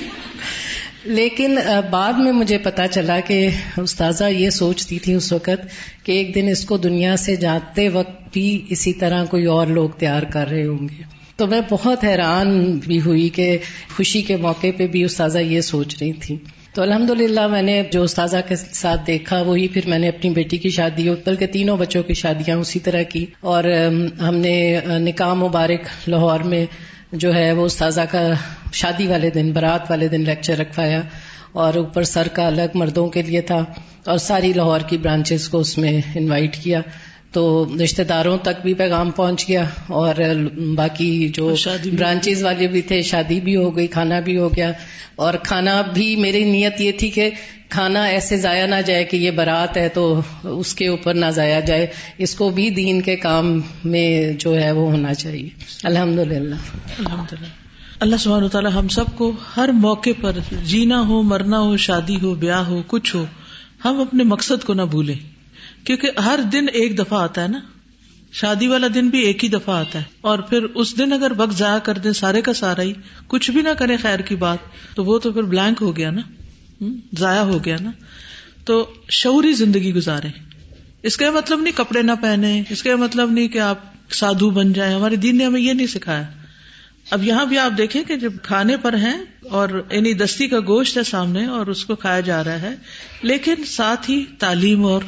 لیکن بعد میں مجھے پتا چلا کہ استاذہ یہ سوچتی تھی اس وقت کہ ایک دن اس کو دنیا سے جاتے وقت بھی اسی طرح کوئی اور لوگ تیار کر رہے ہوں گے۔ تو میں بہت حیران بھی ہوئی کہ خوشی کے موقع پہ بھی استاذہ یہ سوچ رہی تھی۔ تو الحمد للہ میں نے جو استاذہ کے ساتھ دیکھا وہی پھر میں نے اپنی بیٹی کی شادی بلکہ تینوں بچوں کی شادیاں اسی طرح کی اور ہم نے نکاح مبارک لاہور میں جو ہے وہ استاذہ کا شادی والے دن، برات والے دن لیکچر رکھوایا اور اوپر سر کا الگ مردوں کے لیے تھا اور ساری لاہور کی برانچز کو اس میں انوائٹ کیا۔ تو رشتے داروں تک بھی پیغام پہنچ گیا اور باقی جو برانچز والے بھی تھے شادی بھی ہو گئی کھانا بھی ہو گیا۔ اور کھانا بھی میری نیت یہ تھی کہ کھانا ایسے ضائع نہ جائے کہ یہ برات ہے تو اس کے اوپر نہ ضائع جائے۔ اس کو بھی دین کے کام میں جو ہے وہ ہونا چاہیے۔ الحمد للہ الحمد للہ اللہ سبحانہ تعالیٰ ہم سب کو ہر موقع پر جینا ہو مرنا ہو شادی ہو بیاہ ہو کچھ ہو ہم اپنے مقصد کو نہ بھولیں۔ کیونکہ ہر دن ایک دفعہ آتا ہے نا۔ شادی والا دن بھی ایک ہی دفعہ آتا ہے۔ اور پھر اس دن اگر وقت ضائع کر دیں سارے کا سارا ہی، کچھ بھی نہ کرے خیر کی بات، تو وہ تو پھر بلینک ہو گیا نا۔ ضائع ہو گیا نا۔ تو شعوری زندگی گزارے اس کا مطلب نہیں کپڑے نہ پہنے اس کا مطلب نہیں کہ آپ سادھو بن جائیں۔ ہمارے دین نے ہمیں یہ نہیں سکھایا۔ اب یہاں بھی آپ دیکھیں کہ جب کھانے پر ہیں اور یعنی دستی کا گوشت ہے سامنے اور اس کو کھایا جا رہا ہے، لیکن ساتھ ہی تعلیم اور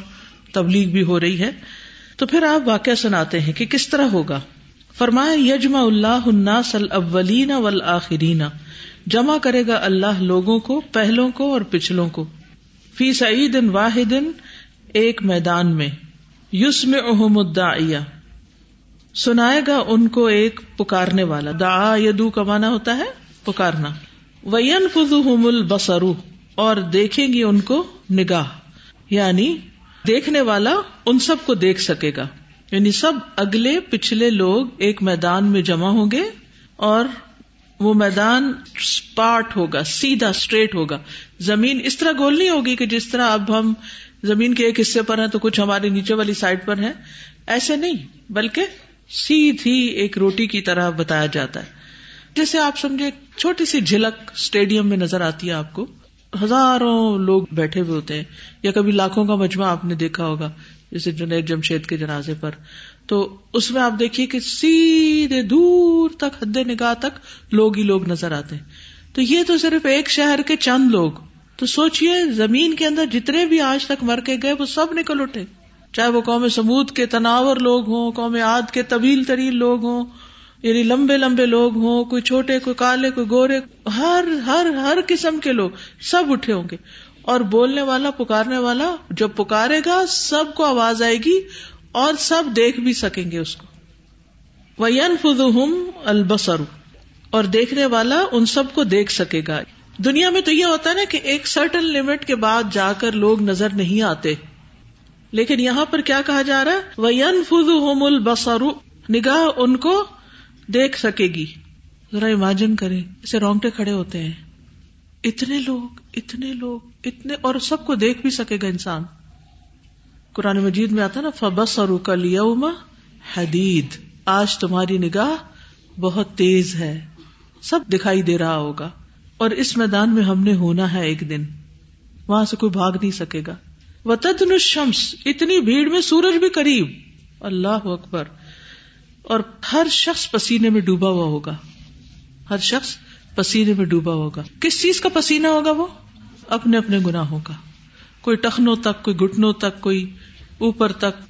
تبلیغ بھی ہو رہی ہے، تو پھر آپ واقعہ سناتے ہیں کہ کس طرح ہوگا۔ فرمایا یجما اللہ الناس الاولین والآخرین، جمع کرے گا اللہ لوگوں کو، پہلوں کو اور پچھلوں کو۔ فی سعید واحد، ایک میدان میں۔ یوس میں سنائے گا ان کو ایک پکارنے والا۔ دا یدو کا مانا ہوتا ہے پکارنا۔ وین فضم البسرو اور دیکھیں گی ان کو نگاہ۔ یعنی دیکھنے والا ان سب کو دیکھ سکے گا۔ یعنی سب اگلے پچھلے لوگ ایک میدان میں جمع ہوں گے اور وہ میدان اسپاٹ ہوگا، سیدھا اسٹریٹ ہوگا۔ زمین اس طرح گول نہیں ہوگی کہ جس طرح اب ہم زمین کے ایک حصے پر ہیں تو کچھ ہمارے نیچے والی سائڈ پر ہے ایسے نہیں، بلکہ سیدھی ایک روٹی کی طرح بتایا جاتا ہے۔ جیسے آپ سمجھے، چھوٹی سی جھلک اسٹیڈیم میں نظر آتی ہے آپ کو۔ ہزاروں لوگ بیٹھے ہوئے ہوتے ہیں، یا کبھی لاکھوں کا مجمع آپ نے دیکھا ہوگا، جیسے جنید جمشید کے جنازے پر۔ تو اس میں آپ دیکھیے کہ سیدھے دور تک، حد نگاہ تک لوگ ہی لوگ نظر آتے ہیں۔ تو یہ تو صرف ایک شہر کے چند لوگ۔ تو سوچئے، زمین کے اندر جتنے بھی آج تک مر کے گئے، وہ سب نکل اٹھے۔ چاہے وہ قوم سمود کے تناور لوگ ہوں، قوم آد کے طویل ترین لوگ ہوں یعنی لمبے لمبے لوگ ہوں، کوئی چھوٹے، کوئی کالے، کوئی گورے، ہر ہر ہر قسم کے لوگ سب اٹھے ہوں گے۔ اور بولنے والا، پکارنے والا جب پکارے گا، سب کو آواز آئے گی اور سب دیکھ بھی سکیں گے اس کو۔ وین فم البسر اور دیکھنے والا ان سب کو دیکھ سکے گا۔ دنیا میں تو یہ ہوتا ہے نا کہ ایک سرٹن لمٹ کے بعد جا کر لوگ نظر نہیں آتے۔ لیکن یہاں پر کیا کہا جا رہا ہے؟ وین فض ہوم البسر نگاہ ان کو دیکھ سکے گی۔ ذرا امیجن کرے اسے رونگٹے کھڑے ہوتے ہیں۔ اتنے لوگ اتنے لوگ، اتنے، اور سب کو دیکھ بھی سکے گا انسان۔ قرآن مجید میں آتا نا فبس اور حدید آج تمہاری نگاہ بہت تیز ہے۔ سب دکھائی دے رہا ہوگا۔ اور اس میدان میں ہم نے ہونا ہے ایک دن۔ وہاں سے کوئی بھاگ نہیں سکے گا۔ وہ شمس اتنی بھیڑ میں سورج بھی قریب۔ اللہ اکبر۔ اور ہر شخص پسینے میں ڈوبا ہوا ہوگا۔ ہر شخص پسینے میں ڈوبا ہوگا۔ کس چیز کا پسینہ ہوگا وہ؟ اپنے اپنے گناہوں کا۔ کوئی ٹخنوں تک، کوئی گٹنوں تک، کوئی اوپر تک۔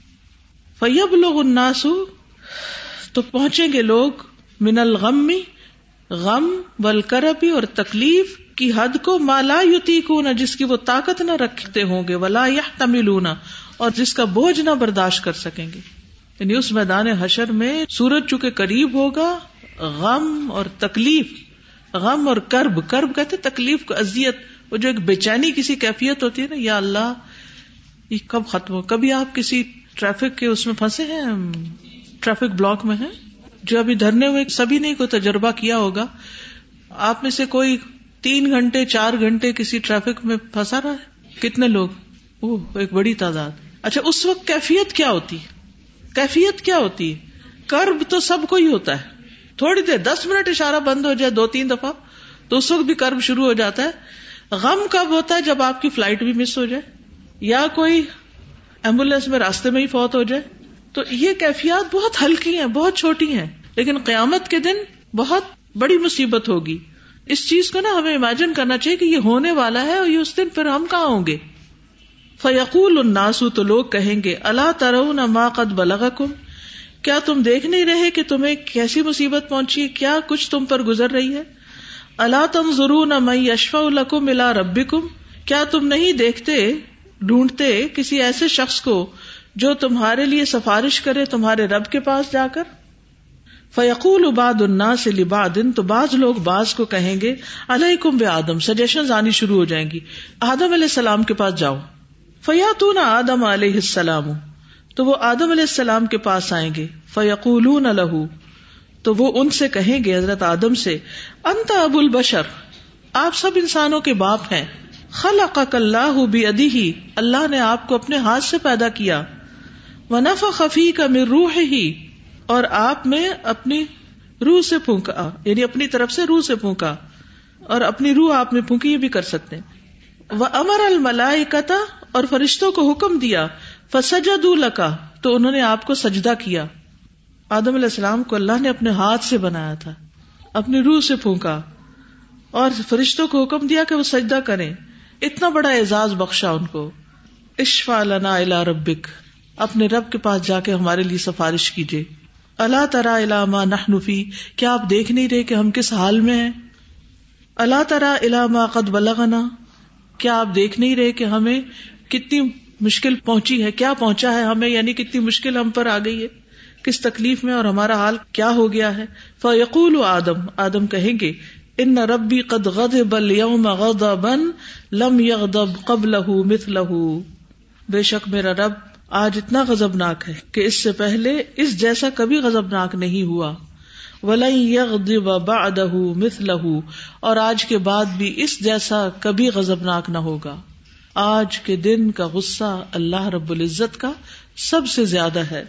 فیب لوگ اناسو تو پہنچیں گے لوگ من الغم، غم ولکربی اور تکلیف کی حد کو مالا یوتی کو جس کی وہ طاقت نہ رکھتے ہوں گے۔ ولا یا تمل اور جس کا بوجھ نہ برداشت کر سکیں گے۔ یعنی اس میدان حشر میں سورج چونکہ قریب ہوگا، غم اور تکلیف، غم اور کرب کرب کہتے تکلیف کو ازیت وہ جو ایک بے چینی کسی کیفیت ہوتی ہے نا، یا اللہ، یہ کب ختم ہو؟ کبھی آپ کسی ٹریفک کے اس میں پھنسے ہیں؟ ٹریفک بلاک میں ہیں؟ جو ابھی دھرنے ہوئے، سبھی نے کوئی تجربہ کیا ہوگا؟ آپ میں سے کوئی تین گھنٹے، چار گھنٹے کسی ٹریفک میں پھنسا رہا ہے؟ کتنے لوگ؟ وہ ایک بڑی تعداد۔ اچھا اس وقت کیفیت کیا ہوتی؟ کیفیت کیا ہوتی ہے؟ کرب تو سب کو ہی ہوتا ہے۔ تھوڑی دیر دس منٹ اشارہ بند ہو جائے دو تین دفعہ، تو اس وقت بھی کرب شروع ہو جاتا ہے۔ غم کب ہوتا ہے؟ جب آپ کی فلائٹ بھی مس ہو جائے، یا کوئی ایمبولینس میں راستے میں ہی فوت ہو جائے۔ تو یہ کیفیات بہت ہلکی ہیں، بہت چھوٹی ہیں۔ لیکن قیامت کے دن بہت بڑی مصیبت ہوگی۔ اس چیز کو نا ہمیں امیجن کرنا چاہیے کہ یہ ہونے والا ہے اور یہ اس دن پھر ہم کہاں ہوں گے؟ فیقول الناسو تو لوگ کہیں گے اللہ ترون ما قد بلغکم کیا تم دیکھ نہیں رہے کہ تمہیں کیسی مصیبت پہنچی کیا کچھ تم پر گزر رہی ہے؟ اللہ تم ضرور نہ اشفا الکم ملا ربی کم کیا تم نہیں دیکھتے، ڈھونڈتے کسی ایسے شخص کو جو تمہارے لیے سفارش کرے تمہارے رب کے پاس جا کر؟ فیقول اباد النا سے لبادن تو بعض لوگ بعض کو کہیں گے علیہ کم بے آدم سجیشن آنی شروع ہو جائیں گی۔ آدم علیہ السلام کے پاس جاؤ۔ فیاتون آدم علیہ السلام، تو وہ آدم علیہ السلام کے پاس آئیں گے فیقول لہو، تو وہ ان سے کہیں گے، حضرت آدم سے، انت ابو البشر، آپ سب انسانوں کے باپ ہیں خلق اللہ بھی ادی ہی اللہ نے آپ کو اپنے ہاتھ سے پیدا کیا ونف خفی کا مر روح ہی اور آپ میں اپنی روح سے پھونکا یعنی اپنی طرف سے روح سے پھونکا، اور اپنی روح آپ میں پھونکی بھی کر سکتے وہ امر الملائی اور فرشتوں کو حکم دیا فسجد لکا تو انہوں نے آپ کو سجدہ کیا۔ آدم علیہ السلام کو اللہ نے اپنے ہاتھ سے بنایا تھا، اپنی روح سے پھونکا۔ اور فرشتوں کو حکم دیا کہ وہ سجدہ کریں۔ اتنا بڑا اعزاز بخشا ان کو۔ اشفا لنا الا ربک، اپنے رب کے پاس جا کے ہمارے لیے سفارش کیجیے اللہ ترا علامہ نحنفی کیا آپ دیکھ نہیں رہے کہ ہم کس حال میں ہیں؟ اللہ ترا علامہ قد بلغنا، کیا آپ دیکھ نہیں رہے کہ ہمیں کتنی مشکل پہنچی ہے، کیا پہنچا ہے ہمیں؟ یعنی کتنی مشکل ہم پر آ گئی ہے۔ کس تکلیف میں اور ہمارا حال کیا ہو گیا ہے؟ فیقول آدم آدم کہیں گے ان ربی قد غضب اليوم غضبا لم يغضب قبله مثله. بے شک میرا رب آج اتنا غضبناک ہے کہ اس سے پہلے اس جیسا کبھی غضبناک نہیں ہوا۔ ولن يغضب بعده مثله۔ اور آج کے بعد بھی اس جیسا کبھی غضبناک نہ ہوگا۔ آج کے دن کا غصہ اللہ رب العزت کا سب سے زیادہ ہے۔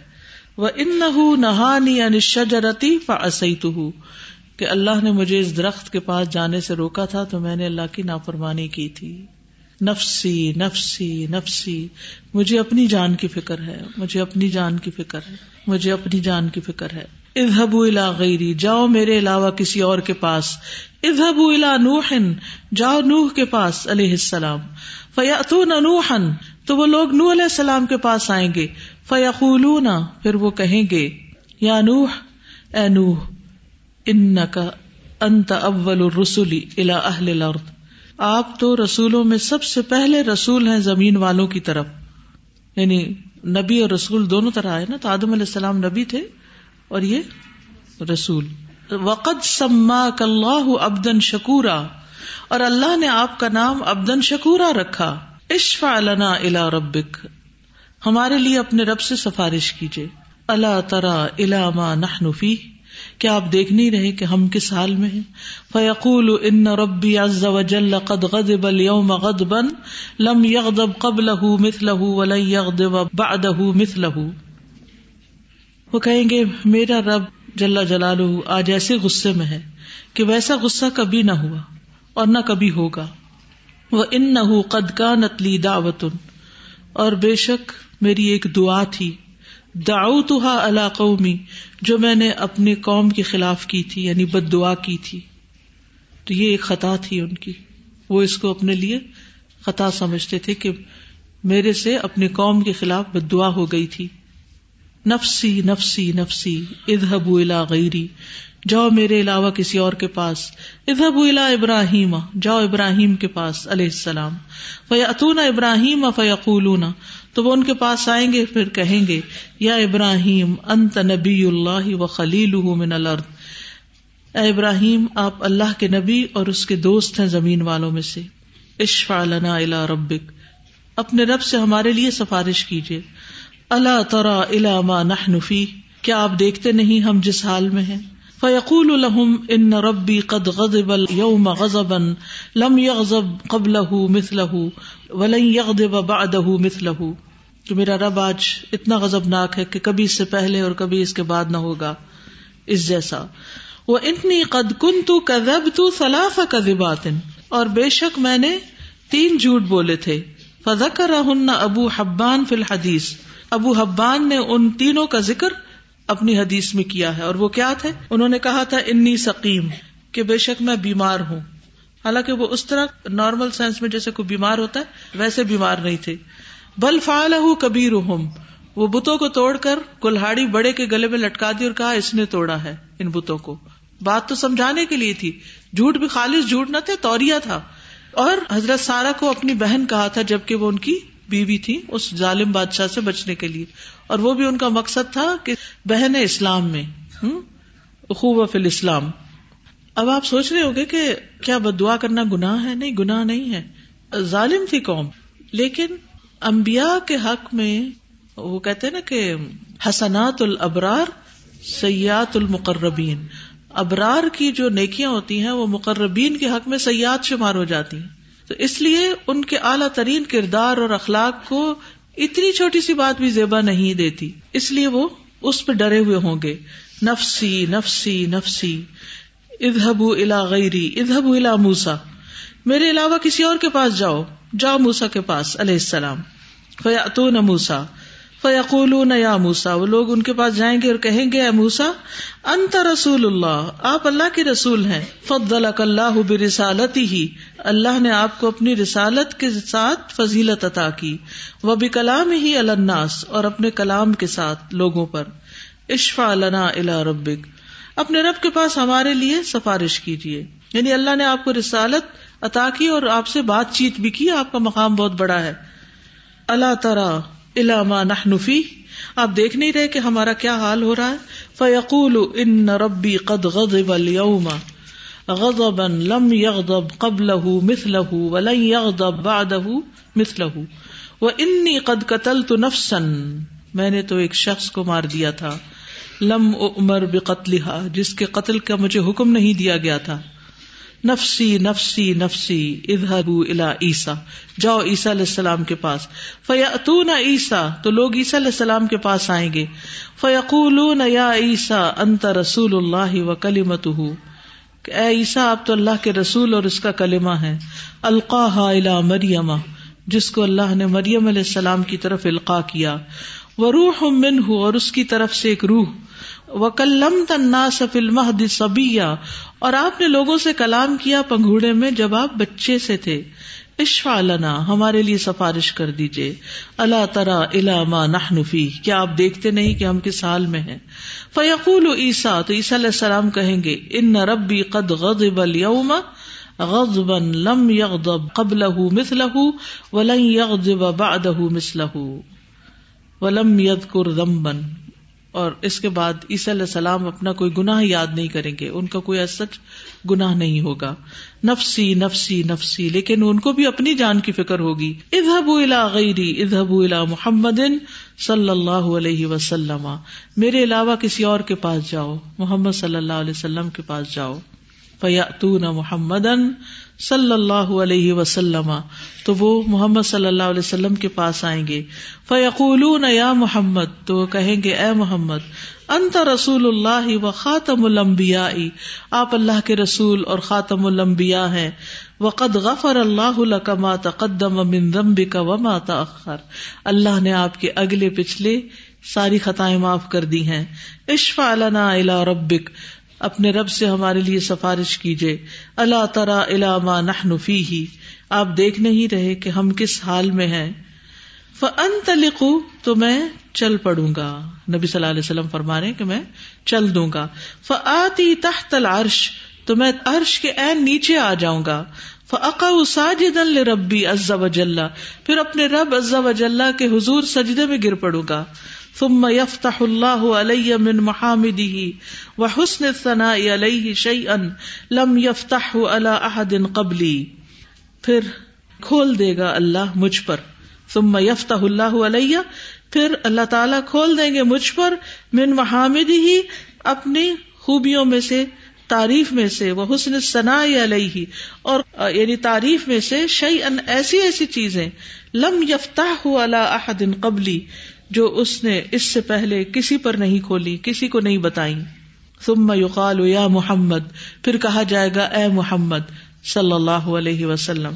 وہ ان نہانی انشجرتی فاسی کہ اللہ نے مجھے اس درخت کے پاس جانے سے روکا تھا تو میں نے اللہ کی نافرمانی کی تھی۔ نفسی نفسی نفسی۔ مجھے اپنی جان کی فکر ہے۔ مجھے اپنی جان کی فکر ہے۔ مجھے اپنی جان کی فکر ہے۔ ادہب الا غیری۔ جاؤ میرے علاوہ کسی اور کے پاس۔ ادہب الا نوح۔ جاؤ نوح کے پاس علیہ السلام۔ فیاتون نوحن تو وہ لوگ نو علیہ السلام کے پاس آئیں گے۔ فیقولون پھر وہ کہیں گے، یا نوح، اے نوح ان کا انت اول الرسلی الى اہل الارض آپ تو رسولوں میں سب سے پہلے رسول ہیں زمین والوں کی طرف۔ یعنی نبی اور رسول دونوں طرح آئے نا، تو آدم علیہ السلام نبی تھے اور یہ رسول۔ وقت سما اللہ ابدن شکورا اور اللہ نے آپ کا نام ابدن شکورا رکھا۔ اشفا لنا الا ربک۔ ہمارے لیے اپنے رب سے سفارش کیجیے اللہ ترا الا نحنفی کیا آپ دیکھ نہیں رہے کہ ہم کس حال میں ہیں؟ فیقول ان ربی عز وجل قد غضب اليوم غضبا لم يغضب قبله مثله ولن يغضب بعده مثله وہ کہیں گے، میرا رب جلا جلال آج ایسے غصے میں ہے کہ ویسا غصہ کبھی نہ ہوا۔ اور نہ کبھی ہوگا۔ وہ ان نہ قد کا نتلی دعوت اور بے شک میری ایک دعا تھی۔ داؤ تو اللہ قومی جو میں نے اپنی قوم کے خلاف کی تھی یعنی بد دعا کی تھی۔ تو یہ ایک خطا تھی ان کی۔ وہ اس کو اپنے لیے خطا سمجھتے تھے کہ میرے سے اپنی قوم کے خلاف بد دعا ہو گئی تھی۔ نفسی نفسی نفسی۔ ادہب الا غیری۔ جاؤ میرے علاوہ کسی اور کے پاس۔ ادہب الا ابراہیم، جاؤ ابراہیم کے پاس علیہ السلام۔ فیاتون ابراہیم فیقولون، تو وہ ان کے پاس آئیں گے، پھر کہیں گے، یا ابراہیم، انت نبی اللہ و خلیل من الارض۔ اے ابراہیم، آپ اللہ کے نبی اور اس کے دوست ہیں زمین والوں میں سے۔ اشفع لنا الا ربک۔ اپنے رب سے ہمارے لیے سفارش کیجیے۔ اللہ ترا الا ما نحنفی کیا آپ دیکھتے نہیں ہم جس حال میں ہیں؟ فیقول الحم ان ربی قد غضب اليوم غضبا لم يغضب قبله مثله ولن يغضب بعده مثله کہ میرا رب آج اتنا غضبناک ہے کہ کبھی اس سے پہلے اور کبھی اس کے بعد نہ ہوگا، اس جیسا۔ وہ اتنی قد کن تو کذب تو سلاف کذبات اور بے شک میں نے تین جھوٹ بولے تھے۔ فذکر ابو حبان فی الحدیث ابو حبان نے ان تینوں کا ذکر اپنی حدیث میں کیا ہے اور وہ کیا تھے؟ انہوں نے کہا تھا، انی سکیم کہ بے شک میں بیمار ہوں۔ حالانکہ وہ اس طرح نارمل سائنس میں جیسے کوئی بیمار ہوتا ہے، ویسے بیمار نہیں تھے۔ بل فال کبیر وہ بتوں کو توڑ کر کلہاڑی بڑے کے گلے میں لٹکا دی اور کہا، اس نے توڑا ہے ان بتوں کو۔ بات تو سمجھانے کے لیے تھی۔ جھوٹ بھی خالص جھوٹ نہ تھے توریا تھا۔ اور حضرت سارا کو اپنی بہن کہا تھا، جبکہ وہ ان کی بیوی تھی اس ظالم بادشاہ سے بچنے کے لیے اور وہ بھی ان کا مقصد تھا کہ بہن اسلام میں خوب فل اسلام اب آپ سوچ رہے ہوگے کہ کیا بد دعا کرنا گناہ ہے؟ نہیں، گناہ نہیں ہے۔ ظالم تھی قوم۔ لیکن امبیا کے حق میں وہ کہتے نا کہ حسنات الابرار سیاحت المقربین۔ ابرار کی جو نیکیاں ہوتی ہیں وہ مقربین کے حق میں سیاحت شمار ہو جاتی ہیں۔ تو اس لیے ان کے اعلیٰ ترین کردار اور اخلاق کو اتنی چھوٹی سی بات بھی زیبا نہیں دیتی۔ اس لیے وہ اس پہ ڈرے ہوئے ہوں گے۔ نفسی نفسی نفسی۔ ادہب الا غیری ادہب الا موسا میرے علاوہ کسی اور کے پاس جاؤ۔ جاؤ موسا کے پاس علیہ السلام۔ فیاتون موسا فیقول یا موسا وہ لوگ ان کے پاس جائیں گے اور کہیں گے، اے موسا انت رسول اللہ، آپ اللہ کے رسول ہیں فد اللہ برسالتی ہی اللہ نے آپ کو اپنی رسالت کے ساتھ فضیلت عطا کی وہ بھی کلام ہی الناس، اور اپنے کلام کے ساتھ لوگوں پر اشفا لنا الا ربک، اپنے رب کے پاس ہمارے لیے سفارش کیجیے یعنی اللہ نے آپ کو رسالت عطا کی اور آپ سے بات چیت بھی کی، آپ کا مقام بہت بڑا ہے۔ اللہ تعالی علامہ نحنفی آپ دیکھ نہیں رہے کہ ہمارا کیا حال ہو رہا ہے؟ فیقول ان ربی قد غضب اليوم۔ غضبا لم يغضب قبله مثله ولن يغضب بعده مثله واني قد قتلت نفسا۔ میں نے تو ایک شخص کو مار دیا تھا۔ لم امر بقتلها جس کے قتل کا مجھے حکم نہیں دیا گیا تھا۔ نفسی نفسی نفسی ادہب الا عیسا جاؤ عیسیٰ علیہ السلام کے پاس۔ فیاتون عیسا تو لوگ عیسیٰ علیہ السلام کے پاس آئیں گے۔ فیقول یا عیسا انت رسول اللہ و کلیمت اے عیسا آپ تو اللہ کے رسول اور اس کا کلمہ ہے۔ القاح الا مریم، جس کو اللہ نے مریم علیہ السلام کی طرف القاع کیا۔ وہ روح من ہوں اور اس کی طرف سے ایک روح۔ وہ کلم تنا سفل مہد سبیا اور آپ نے لوگوں سے کلام کیا پنگوڑے میں جب آپ بچے سے تھے۔ اشفا لنا، ہمارے لیے سفارش کر دیجیے اللہ ترا الا نحنفی کیا آپ دیکھتے نہیں کہ ہم کس حال میں ہیں؟ فیقول عیسا تو عیسیٰ علیہ السلام کہیں گے، ان ربی قد غضب اليوم غضبا لم يغضب قبله مثله ولن يغضب بعده مثله ولم يذكر ذنبا اور اس کے بعد عیسی علیہ السلام اپنا کوئی گناہ یاد نہیں کریں گے، ان کا کوئی سچ گناہ نہیں ہوگا۔ نفسی نفسی نفسی، لیکن ان کو بھی اپنی جان کی فکر ہوگی۔ ادہب الا غیری ادہب الا محمد صلی اللہ علیہ وسلم۔ میرے علاوہ کسی اور کے پاس جاؤ، محمد صلی اللہ علیہ وسلم کے پاس جاؤ۔ فیاتون محمد صلی اللہ علیہ وسلم، تو وہ محمد صلی اللہ علیہ وسلم کے پاس آئیں گے۔ فیقول یا محمد، تو وہ کہیں گے، اے محمد، انت رسول اللہ و خاتم الانبیاء، آپ اللہ کے رسول اور خاتم الانبیاء ہیں۔ وقد غفر اللہ ما تقدم من ذنبک وما تاخر اللہ نے آپ کے اگلے پچھلے ساری خطائیں معاف کر دی ہیں۔ اشفع لنا الى ربک۔ اپنے رب سے ہمارے لیے سفارش کیجیے اللہ ترا الا ما نحن فیہ۔ آپ دیکھ نہیں رہے کہ ہم کس حال میں ہیں۔ فانطلقوا تو میں چل پڑوں گا۔ نبی صلی اللہ علیہ وسلم فرما رہے کہ میں چل دوں گا۔ فآتی تحت العرش، تو میں عرش کے عین نیچے آ جاؤں گا۔ فاقا ساجدا لربی عز وجل پھر اپنے رب عز وجل کے حضور سجدے میں گر پڑوں گا۔ ثم يفتح الله علي من محامده وحسن الثناء عليه شيئا لم يفتحه على احد قبلي پھر کھول دے گا اللہ مجھ پر۔ ثم يفتح الله علي پھر اللہ تعالیٰ کھول دیں گے مجھ پر۔ من محامد ہی اپنی خوبیوں میں سے، تعریف میں سے۔ وہ حسن ثنا علیہ۔ اور یعنی تعریف میں سے شعی ان ایسی ایسی چیزیں۔ لم یفتح احد قبلی۔ جو اس نے اس سے پہلے کسی پر نہیں کھولی، کسی کو نہیں بتائی ثم یقال یا محمد، پھر کہا جائے گا، اے محمد، صلی اللہ علیہ وسلم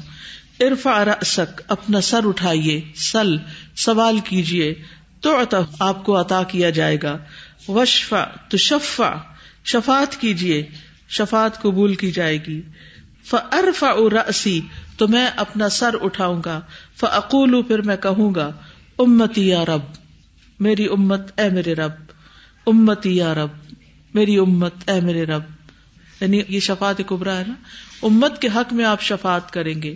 ارفا رأسک، اپنا سر اٹھائیے، سل، سوال کیجیے تو آپ کو عطا کیا جائے گا وشفا تو شفا شفات کیجیے شفات قبول کی جائے گی فرفا رسی تو میں اپنا سر اٹھاؤں گا فعقول پھر میں کہوں گا، امتی یا رب، میری امت، اے میرے رب، امتی یا رب میری امت، اے میرے رب۔ یعنی یہ شفات قبرا ہے نا؟ امت کے حق میں آپ شفات کریں گے۔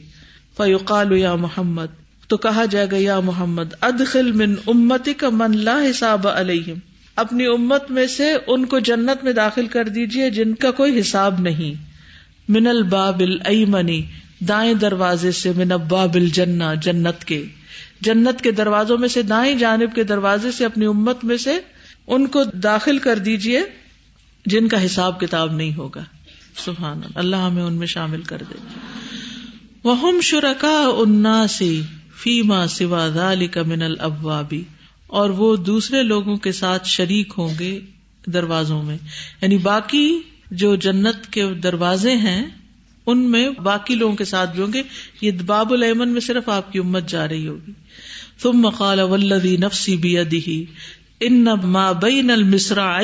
فیوقال یا محمد، تو کہا جائے گا، یا محمد، ادخل من امتی کا من لا حساب علیہم۔ اپنی امت میں سے ان کو جنت میں داخل کر دیجیے جن کا کوئی حساب نہیں۔ من الباب المنی دائیں دروازے سے من اباب الجنہ، جنت کے۔ جنت کے دروازوں میں سے دائیں جانب کے دروازے سے اپنی امت میں سے ان کو داخل کر دیجیے جن کا حساب کتاب نہیں ہوگا۔ سبحان اللہ۔ ہمیں ان میں شامل کر دے۔ وہ شرکا اناسی فیما سوا کا من الابوابی اور وہ دوسرے لوگوں کے ساتھ شریک ہوں گے دروازوں میں۔ یعنی باقی جو جنت کے دروازے ہیں، ان میں باقی لوگوں کے ساتھ بھی ہوں گے۔ یہ باب المن میں صرف آپ کی امت جا رہی ہوگی۔ تم مقال ولدی نفسی بی ادی ان ما بین المصرا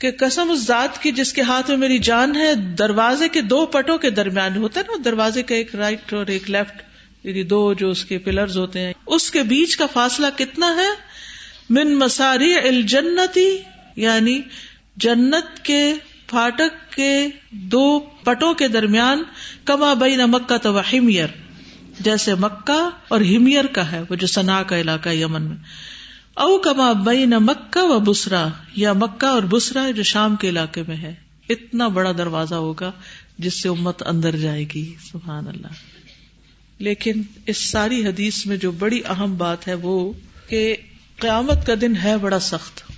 کہ قسم اس ذات کی جس کے ہاتھ میں میری جان ہے، دروازے کے دو پٹوں کے درمیان ہوتا ہے نا، دروازے کا ایک رائٹ اور ایک لیفٹ یعنی دو جو اس کے پلرز ہوتے ہیں۔ اس کے بیچ کا فاصلہ کتنا ہے؟ من مساری الجنتی یعنی جنت کے فاٹک کے دو پٹوں کے درمیان، کما بین مکہ تو ہمیر جیسے مکہ اور ہمیر کا ہے، وہ جو سنا کا علاقہ یمن میں۔ او کما بین مکہ و بسرا، یا مکہ اور بسرا جو شام کے علاقے میں ہے۔ اتنا بڑا دروازہ ہوگا جس سے امت اندر جائے گی۔ سبحان اللہ۔ لیکن اس ساری حدیث میں جو بڑی اہم بات ہے وہ کہ قیامت کا دن ہے بڑا سخت۔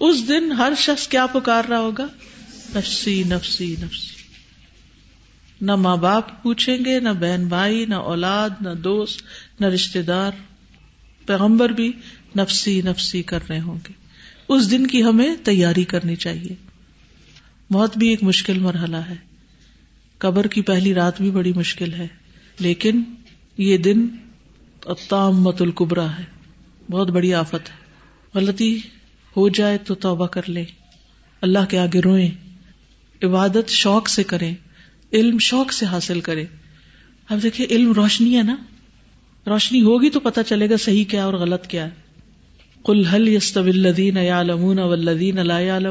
اس دن ہر شخص کیا پکار رہا ہوگا؟ نفسی نفسی نفسی۔ نہ ماں باپ پوچھیں گے، نہ بہن بھائی، نہ اولاد، نہ دوست، نہ رشتے دار۔ پیغمبر بھی نفسی نفسی کر رہے ہوں گے۔ اس دن کی ہمیں تیاری کرنی چاہیے۔ موت بھی ایک مشکل مرحلہ ہے۔ قبر کی پہلی رات بھی بڑی مشکل ہے، لیکن یہ دن مت القبرا ہے۔ بہت بڑی آفت ہے۔ غلطی ہو جائے تو توبہ کر لے اللہ کے آگے روئیں۔ عبادت شوق سے کریں۔ علم شوق سے حاصل کرے اب دیکھیے، علم روشنی ہے نا۔ روشنی ہوگی تو پتا چلے گا صحیح کیا اور غلط کیا ہے۔ کل حل یس طلدین یا لمون ولدین اللہ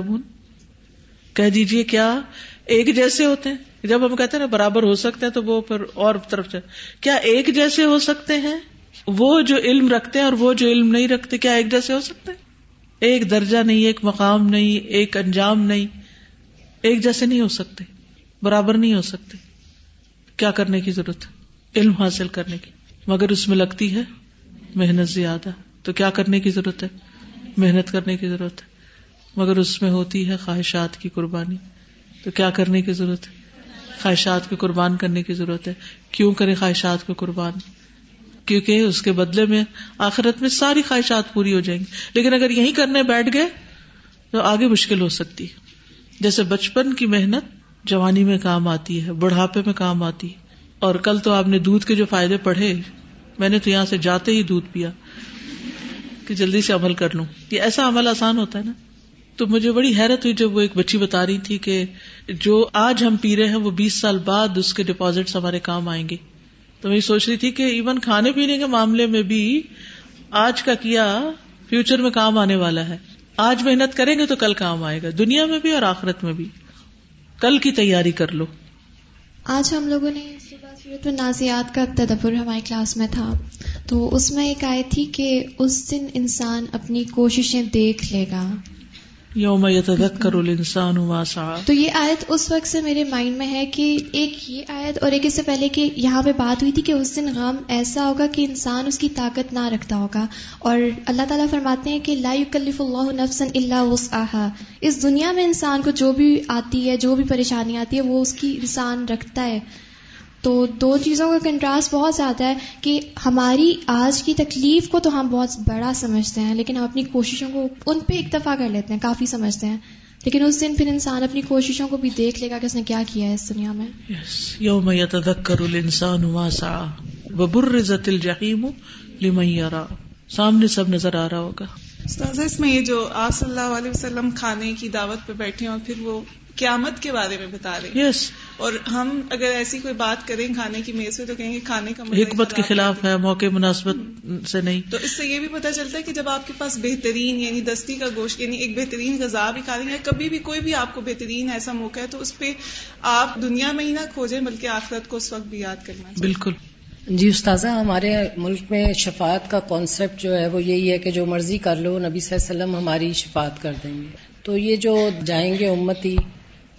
کہہ دیجیے کیا ایک جیسے ہوتے ہیں؟ جب ہم کہتے ہیں نا برابر ہو سکتے ہیں تو وہ پھر اور طرف سے کیا ایک جیسے ہو سکتے ہیں؟ وہ جو علم رکھتے ہیں اور وہ جو علم نہیں رکھتے، کیا ایک جیسے ہو سکتے ہیں؟ ایک درجہ نہیں، ایک مقام نہیں، ایک انجام نہیں۔ ایک جیسے نہیں ہو سکتے، برابر نہیں ہو سکتے۔ کیا کرنے کی ضرورت ہے؟ علم حاصل کرنے کی۔ مگر اس میں لگتی ہے محنت زیادہ۔ تو کیا کرنے کی ضرورت ہے؟ محنت کرنے کی ضرورت ہے۔ مگر اس میں ہوتی ہے خواہشات کی قربانی۔ تو کیا کرنے کی ضرورت ہے؟ خواہشات کو قربان کرنے کی ضرورت ہے۔ کیوں کرے خواہشات کو قربان؟ کیونکہ اس کے بدلے میں آخرت میں ساری خواہشات پوری ہو جائیں گی۔ لیکن اگر یہی کرنے بیٹھ گئے تو آگے مشکل ہو سکتی۔ ہے جیسے بچپن کی محنت جوانی میں کام آتی ہے، بڑھاپے میں کام آتی ہے۔ اور کل تو آپ نے دودھ کے جو فائدے پڑھے، میں نے تو یہاں سے جاتے ہی دودھ پیا۔ کہ جلدی سے عمل کر لوں۔ یہ ایسا عمل آسان ہوتا ہے نا۔ تو مجھے بڑی حیرت ہوئی جب وہ ایک بچی بتا رہی تھی کہ جو آج ہم پی رہے ہیں وہ بیس سال بعد اس کے ڈپازٹ ہمارے کام آئیں گے۔ تو میں سوچ رہی تھی کہ ایون کھانے پینے کے معاملے میں بھی آج کا کیا فیوچر میں کام آنے والا ہے۔ آج محنت کریں گے تو کل کام آئے گا۔ دنیا میں بھی اور آخرت میں بھی۔ کل کی تیاری کر لو۔ آج ہم لوگوں نے صورت نازیات کا تدبر ہماری کلاس میں تھا۔ تو اس میں ایک آئے تھی کہ اس دن انسان اپنی کوششیں دیکھ لے گا۔ یوم یتذکر الانسان ما سعى تو یہ آیت اس وقت سے میرے مائنڈ میں ہے کہ ایک یہ آیت اور ایک اس سے پہلے کہ یہاں پہ بات ہوئی تھی کہ اس دن غم ایسا ہوگا کہ انسان اس کی طاقت نہ رکھتا ہوگا۔ اور اللہ تعالیٰ فرماتے ہیں کہ لا یکلف اللہ نفسا الا وسعها اس دنیا میں انسان کو جو بھی آتی ہے جو بھی پریشانی آتی ہے وہ اس کی انسان رکھتا ہے۔ تو دو چیزوں کا کنٹراسٹ بہت زیادہ ہے کہ ہماری آج کی تکلیف کو تو ہم بہت بڑا سمجھتے ہیں لیکن ہم اپنی کوششوں کو ان پہ اکتفا کر لیتے ہیں کافی سمجھتے ہیں۔ لیکن اس دن پھر انسان اپنی کوششوں کو بھی دیکھ لے گا کہ اس نے کیا کیا ہے اس دنیا میں۔ یوم یتذکر الانسان ما سعى وبرزت الجحیم لمن یرا۔ سامنے سب نظر آ رہا ہوگا۔ استاذہ اس میں یہ جو آپ صلی اللہ علیہ وسلم کھانے کی دعوت پہ بیٹھے اور پھر وہ قیامت کے بارے میں بتا رہے ہیں۔ یس اور ہم اگر ایسی کوئی بات کریں کھانے کی میز پہ تو کہیں گے کھانے کا حکمت کے خلاف ہے۔ موقع مناسبت سے نہیں۔ تو اس سے یہ بھی پتا چلتا ہے کہ جب آپ کے پاس بہترین یعنی دستی کا گوشت یعنی ایک بہترین غذا بھی کھا رہی ہیں کبھی بھی کوئی بھی آپ کو بہترین ایسا موقع ہے تو اس پہ آپ دنیا میں ہی نہ کھوجیں بلکہ آخرت کو اس وقت بھی یاد کرنا چاہیے۔ بالکل۔ جی استاذہ ہمارے ملک میں شفاعت کا کانسیپٹ جو ہے وہ یہی ہے کہ جو مرضی کر لو نبی صلی اللہ علیہ وسلم ہماری شفاعت کر دیں گے۔ تو یہ جو جائیں گے امتی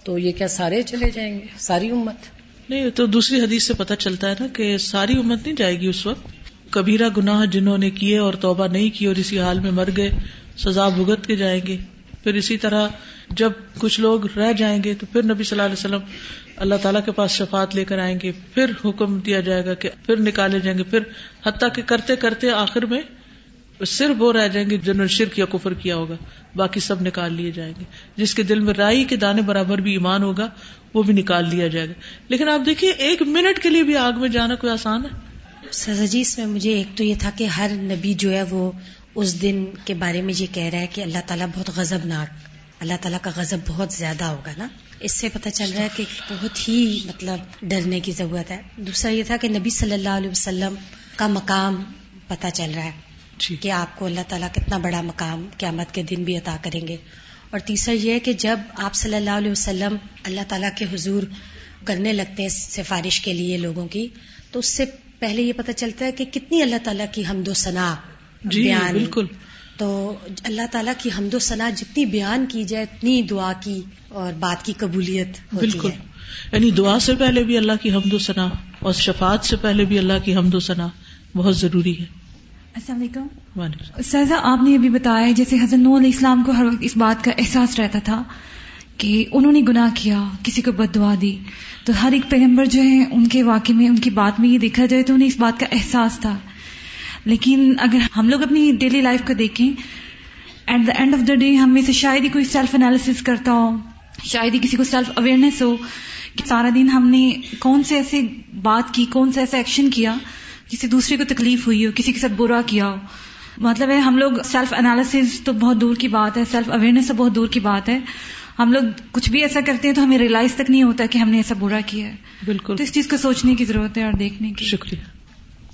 تو یہ کیا سارے چلے جائیں گے؟ ساری امت؟ نہیں، تو دوسری حدیث سے پتہ چلتا ہے نا کہ ساری امت نہیں جائے گی اس وقت۔ کبیرہ گناہ جنہوں نے کیے اور توبہ نہیں کی اور اسی حال میں مر گئے، سزا بھگت کے جائیں گے۔ پھر اسی طرح جب کچھ لوگ رہ جائیں گے تو پھر نبی صلی اللہ علیہ وسلم اللہ تعالیٰ کے پاس شفاعت لے کر آئیں گے۔ پھر حکم دیا جائے گا کہ پھر نکالے جائیں گے۔ پھر حتیٰ کہ کرتے کرتے آخر میں صرف وہ رہ جائیں گے جنہوں نے شرک یا کفر کیا ہوگا، باقی سب نکال لیے جائیں گے۔ جس کے دل میں رائی کے دانے برابر بھی ایمان ہوگا، وہ بھی نکال لیا جائے گا۔ لیکن آپ دیکھیے، ایک منٹ کے لیے بھی آگ میں جانا کوئی آسان ہے؟ سزا جی اس میں مجھے ایک تو یہ تھا کہ ہر نبی جو ہے وہ اس دن کے بارے میں یہ کہہ رہا ہے کہ اللہ تعالیٰ بہت غزب ناک اللہ تعالیٰ کا غزب بہت زیادہ ہوگا نا۔ اس سے پتہ چل رہا ہے کہ بہت ہی مطلب ڈرنے کی ضرورت ہے۔ دوسرا یہ تھا کہ نبی صلی اللہ علیہ وسلم کا مقام پتہ چل رہا ہے۔ کہ آپ کو اللہ تعالیٰ کتنا بڑا مقام قیامت کے دن بھی عطا کریں گے۔ اور تیسرا یہ ہے کہ جب آپ صلی اللہ علیہ وسلم اللہ تعالیٰ کے حضور کرنے لگتے ہیں سفارش کے لیے لوگوں کی تو اس سے پہلے یہ پتہ چلتا ہے کہ کتنی اللہ تعالیٰ کی حمد و ثنا جی بیان۔ بالکل۔ تو اللہ تعالیٰ کی حمد و ثنا جتنی بیان کی جائے اتنی دعا کی اور بات کی قبولیت ہوتی بالکل۔ ہے یعنی دعا سے پہلے بھی اللہ کی حمد و ثنا اور شفاعت سے پہلے بھی اللہ کی حمد و ثنا بہت ضروری ہے۔ السلام علیکم۔ سہزا آپ نے ابھی بتایا جیسے حضرت نو علیہ السلام کو ہر وقت اس بات کا احساس رہتا تھا کہ انہوں نے گناہ کیا کسی کو بد دعا دی۔ تو ہر ایک پیغمبر جو ہے ان کے واقع میں ان کی بات میں یہ دیکھا جائے تو انہیں اس بات کا احساس تھا۔ لیکن اگر ہم لوگ اپنی ڈیلی لائف کو دیکھیں at the end of the day ہم میں سے شاید ہی کوئی سیلف انالیس کرتا ہو شاید ہی کسی کو سیلف اویئرنیس ہو کہ سارا دن ہم نے کون سے ایسے بات کی کون سے ایسا ایکشن کیا۔ کسی دوسرے کو تکلیف ہوئی ہو کسی کے ساتھ برا کیا ہو۔ مطلب ہے ہم لوگ سیلف انالیس تو بہت دور کی بات ہے سیلف اویئرنیس تو بہت دور کی بات ہے۔ ہم لوگ کچھ بھی ایسا کرتے ہیں تو ہمیں ریئلائز تک نہیں ہوتا کہ ہم نے ایسا برا کیا ہے۔ بالکل۔ تو اس چیز کو سوچنے کی ضرورت ہے اور دیکھنے کی۔ شکریہ۔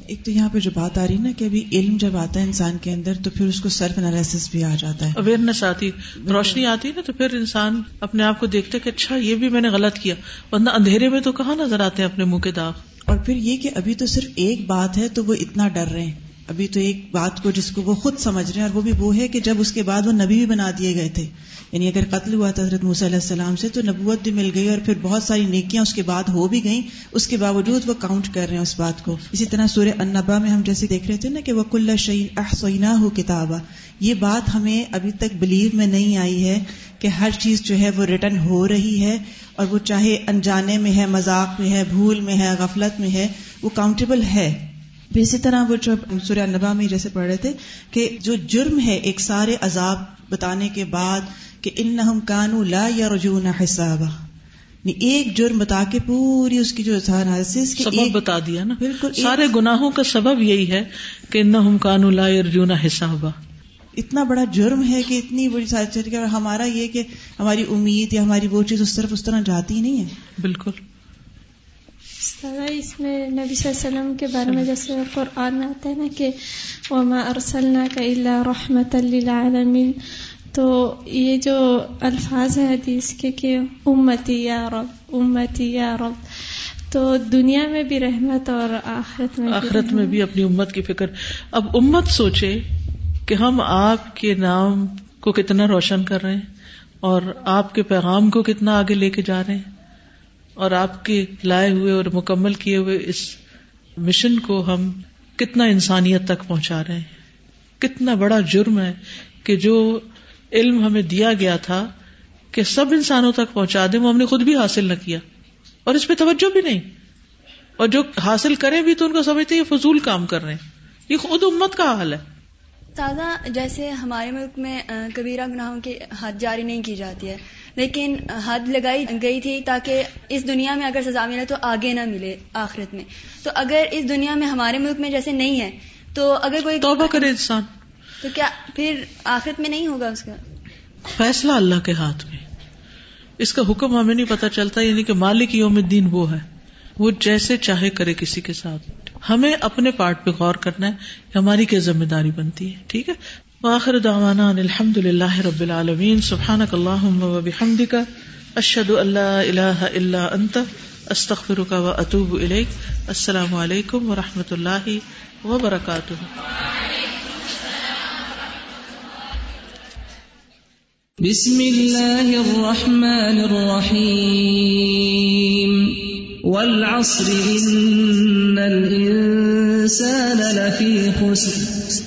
ایک تو یہاں پہ جو بات آ رہی نا کہ ابھی علم جب آتا ہے انسان کے اندر تو پھر اس کو سیلف انالیس بھی آ جاتا ہے۔ اویئرنیس آتی روشنی آتی نا تو پھر انسان اپنے آپ کو دیکھتے کہ اچھا یہ بھی میں نے غلط کیا۔ ورنہ اندھیرے میں تو کہاں نظر آتے ہیں اپنے منہ کے داغ؟ اور پھر یہ کہ ابھی تو صرف ایک بات ہے تو وہ اتنا ڈر رہے ہیں۔ ابھی تو ایک بات کو جس کو وہ خود سمجھ رہے ہیں اور وہ بھی وہ ہے کہ جب اس کے بعد وہ نبی بھی بنا دیے گئے تھے۔ یعنی اگر قتل ہوا تھا حضرت موسیٰ علیہ السلام سے تو نبوت بھی مل گئی اور پھر بہت ساری نیکیاں اس کے بعد ہو بھی گئیں۔ اس کے باوجود وہ کاؤنٹ کر رہے ہیں اس بات کو۔ اسی طرح سورہ النبا میں ہم جیسے دیکھ رہے تھے نا کہ وہ کل شعین احسینہ ہو کتابہ یہ بات ہمیں ابھی تک بلیو میں نہیں آئی ہے کہ ہر چیز جو ہے وہ ریٹرن ہو رہی ہے اور وہ چاہے انجانے میں ہے، مذاق میں ہے، بھول میں ہے، غفلت میں ہے، وہ کاؤنٹیبل ہے۔ اسی طرح وہ جو سورہ نبا میں جیسے پڑھ رہے تھے کہ جو جرم ہے ایک سارے عذاب بتانے کے بعد کہ ان کانو لا یا رجوع حساب ایک جرم بتا کے پوری اس کی جو سبب بتا دیا نا۔ بالکل سارے گناہوں کا سبب یہی ہے کہ ان کانو لا یرجون حساب اتنا بڑا جرم ہے کہ اتنی بڑی ساری ہمارا یہ کہ ہماری امید یا ہماری وہ چیز اس طرف اس طرح جاتی ہی نہیں ہے۔ بالکل۔ اس میں نبی صلی اللہ علیہ وسلم کے بارے میں جیسے قرآن میں آتا ہے نا کہ وما ارسلنا کا اللہ رحمت للعالمین تو یہ جو الفاظ ہیں حدیث کے کہ امتی یا رب، امتی یا رب۔ تو دنیا میں بھی رحمت اور آخرت میں آخرت میں بھی اپنی امت کی فکر۔ اب امت سوچے کہ ہم آپ کے نام کو کتنا روشن کر رہے ہیں اور آپ کے پیغام کو کتنا آگے لے کے جا رہے ہیں۔ اور آپ کے لائے ہوئے اور مکمل کیے ہوئے اس مشن کو ہم کتنا انسانیت تک پہنچا رہے ہیں۔ کتنا بڑا جرم ہے کہ جو علم ہمیں دیا گیا تھا کہ سب انسانوں تک پہنچا دیں وہ ہم نے خود بھی حاصل نہ کیا۔ اور اس پہ توجہ بھی نہیں۔ اور جو حاصل کریں بھی تو ان کو سمجھتے یہ فضول کام کر رہے ہیں۔ یہ خود امت کا حال ہے۔ تازہ جیسے ہمارے ملک میں کبیرہ گناہوں کی حد جاری نہیں کی جاتی ہے۔ لیکن حد لگائی گئی تھی تاکہ اس دنیا میں اگر سزا ملے تو آگے نہ ملے آخرت میں۔ تو اگر اس دنیا میں ہمارے ملک میں جیسے نہیں ہے تو اگر کوئی توبہ کرے انسان۔ تو کیا پھر آخرت میں نہیں ہوگا اس کا؟ فیصلہ اللہ کے ہاتھ میں۔ اس کا حکم ہمیں نہیں پتا چلتا یعنی کہ مالک یوم الدین وہ ہے۔ وہ جیسے چاہے کرے کسی کے ساتھ۔ ہمیں اپنے پارٹ پہ غور کرنا ہے ہماری کیا ذمہ داری بنتی ہے ٹھیک ہے؟ وآخر دعوانا ان الحمد لله رب العالمين. سبحانك اللهم وبحمدك أشهد أن لا إله إلا أنت أستغفرك وأتوب إليك. السلام علیکم و رحمۃ اللہ وبرکاتہ بسم اللہ الرحمن الرحیم والعصر إن الإنسان لفی خسر.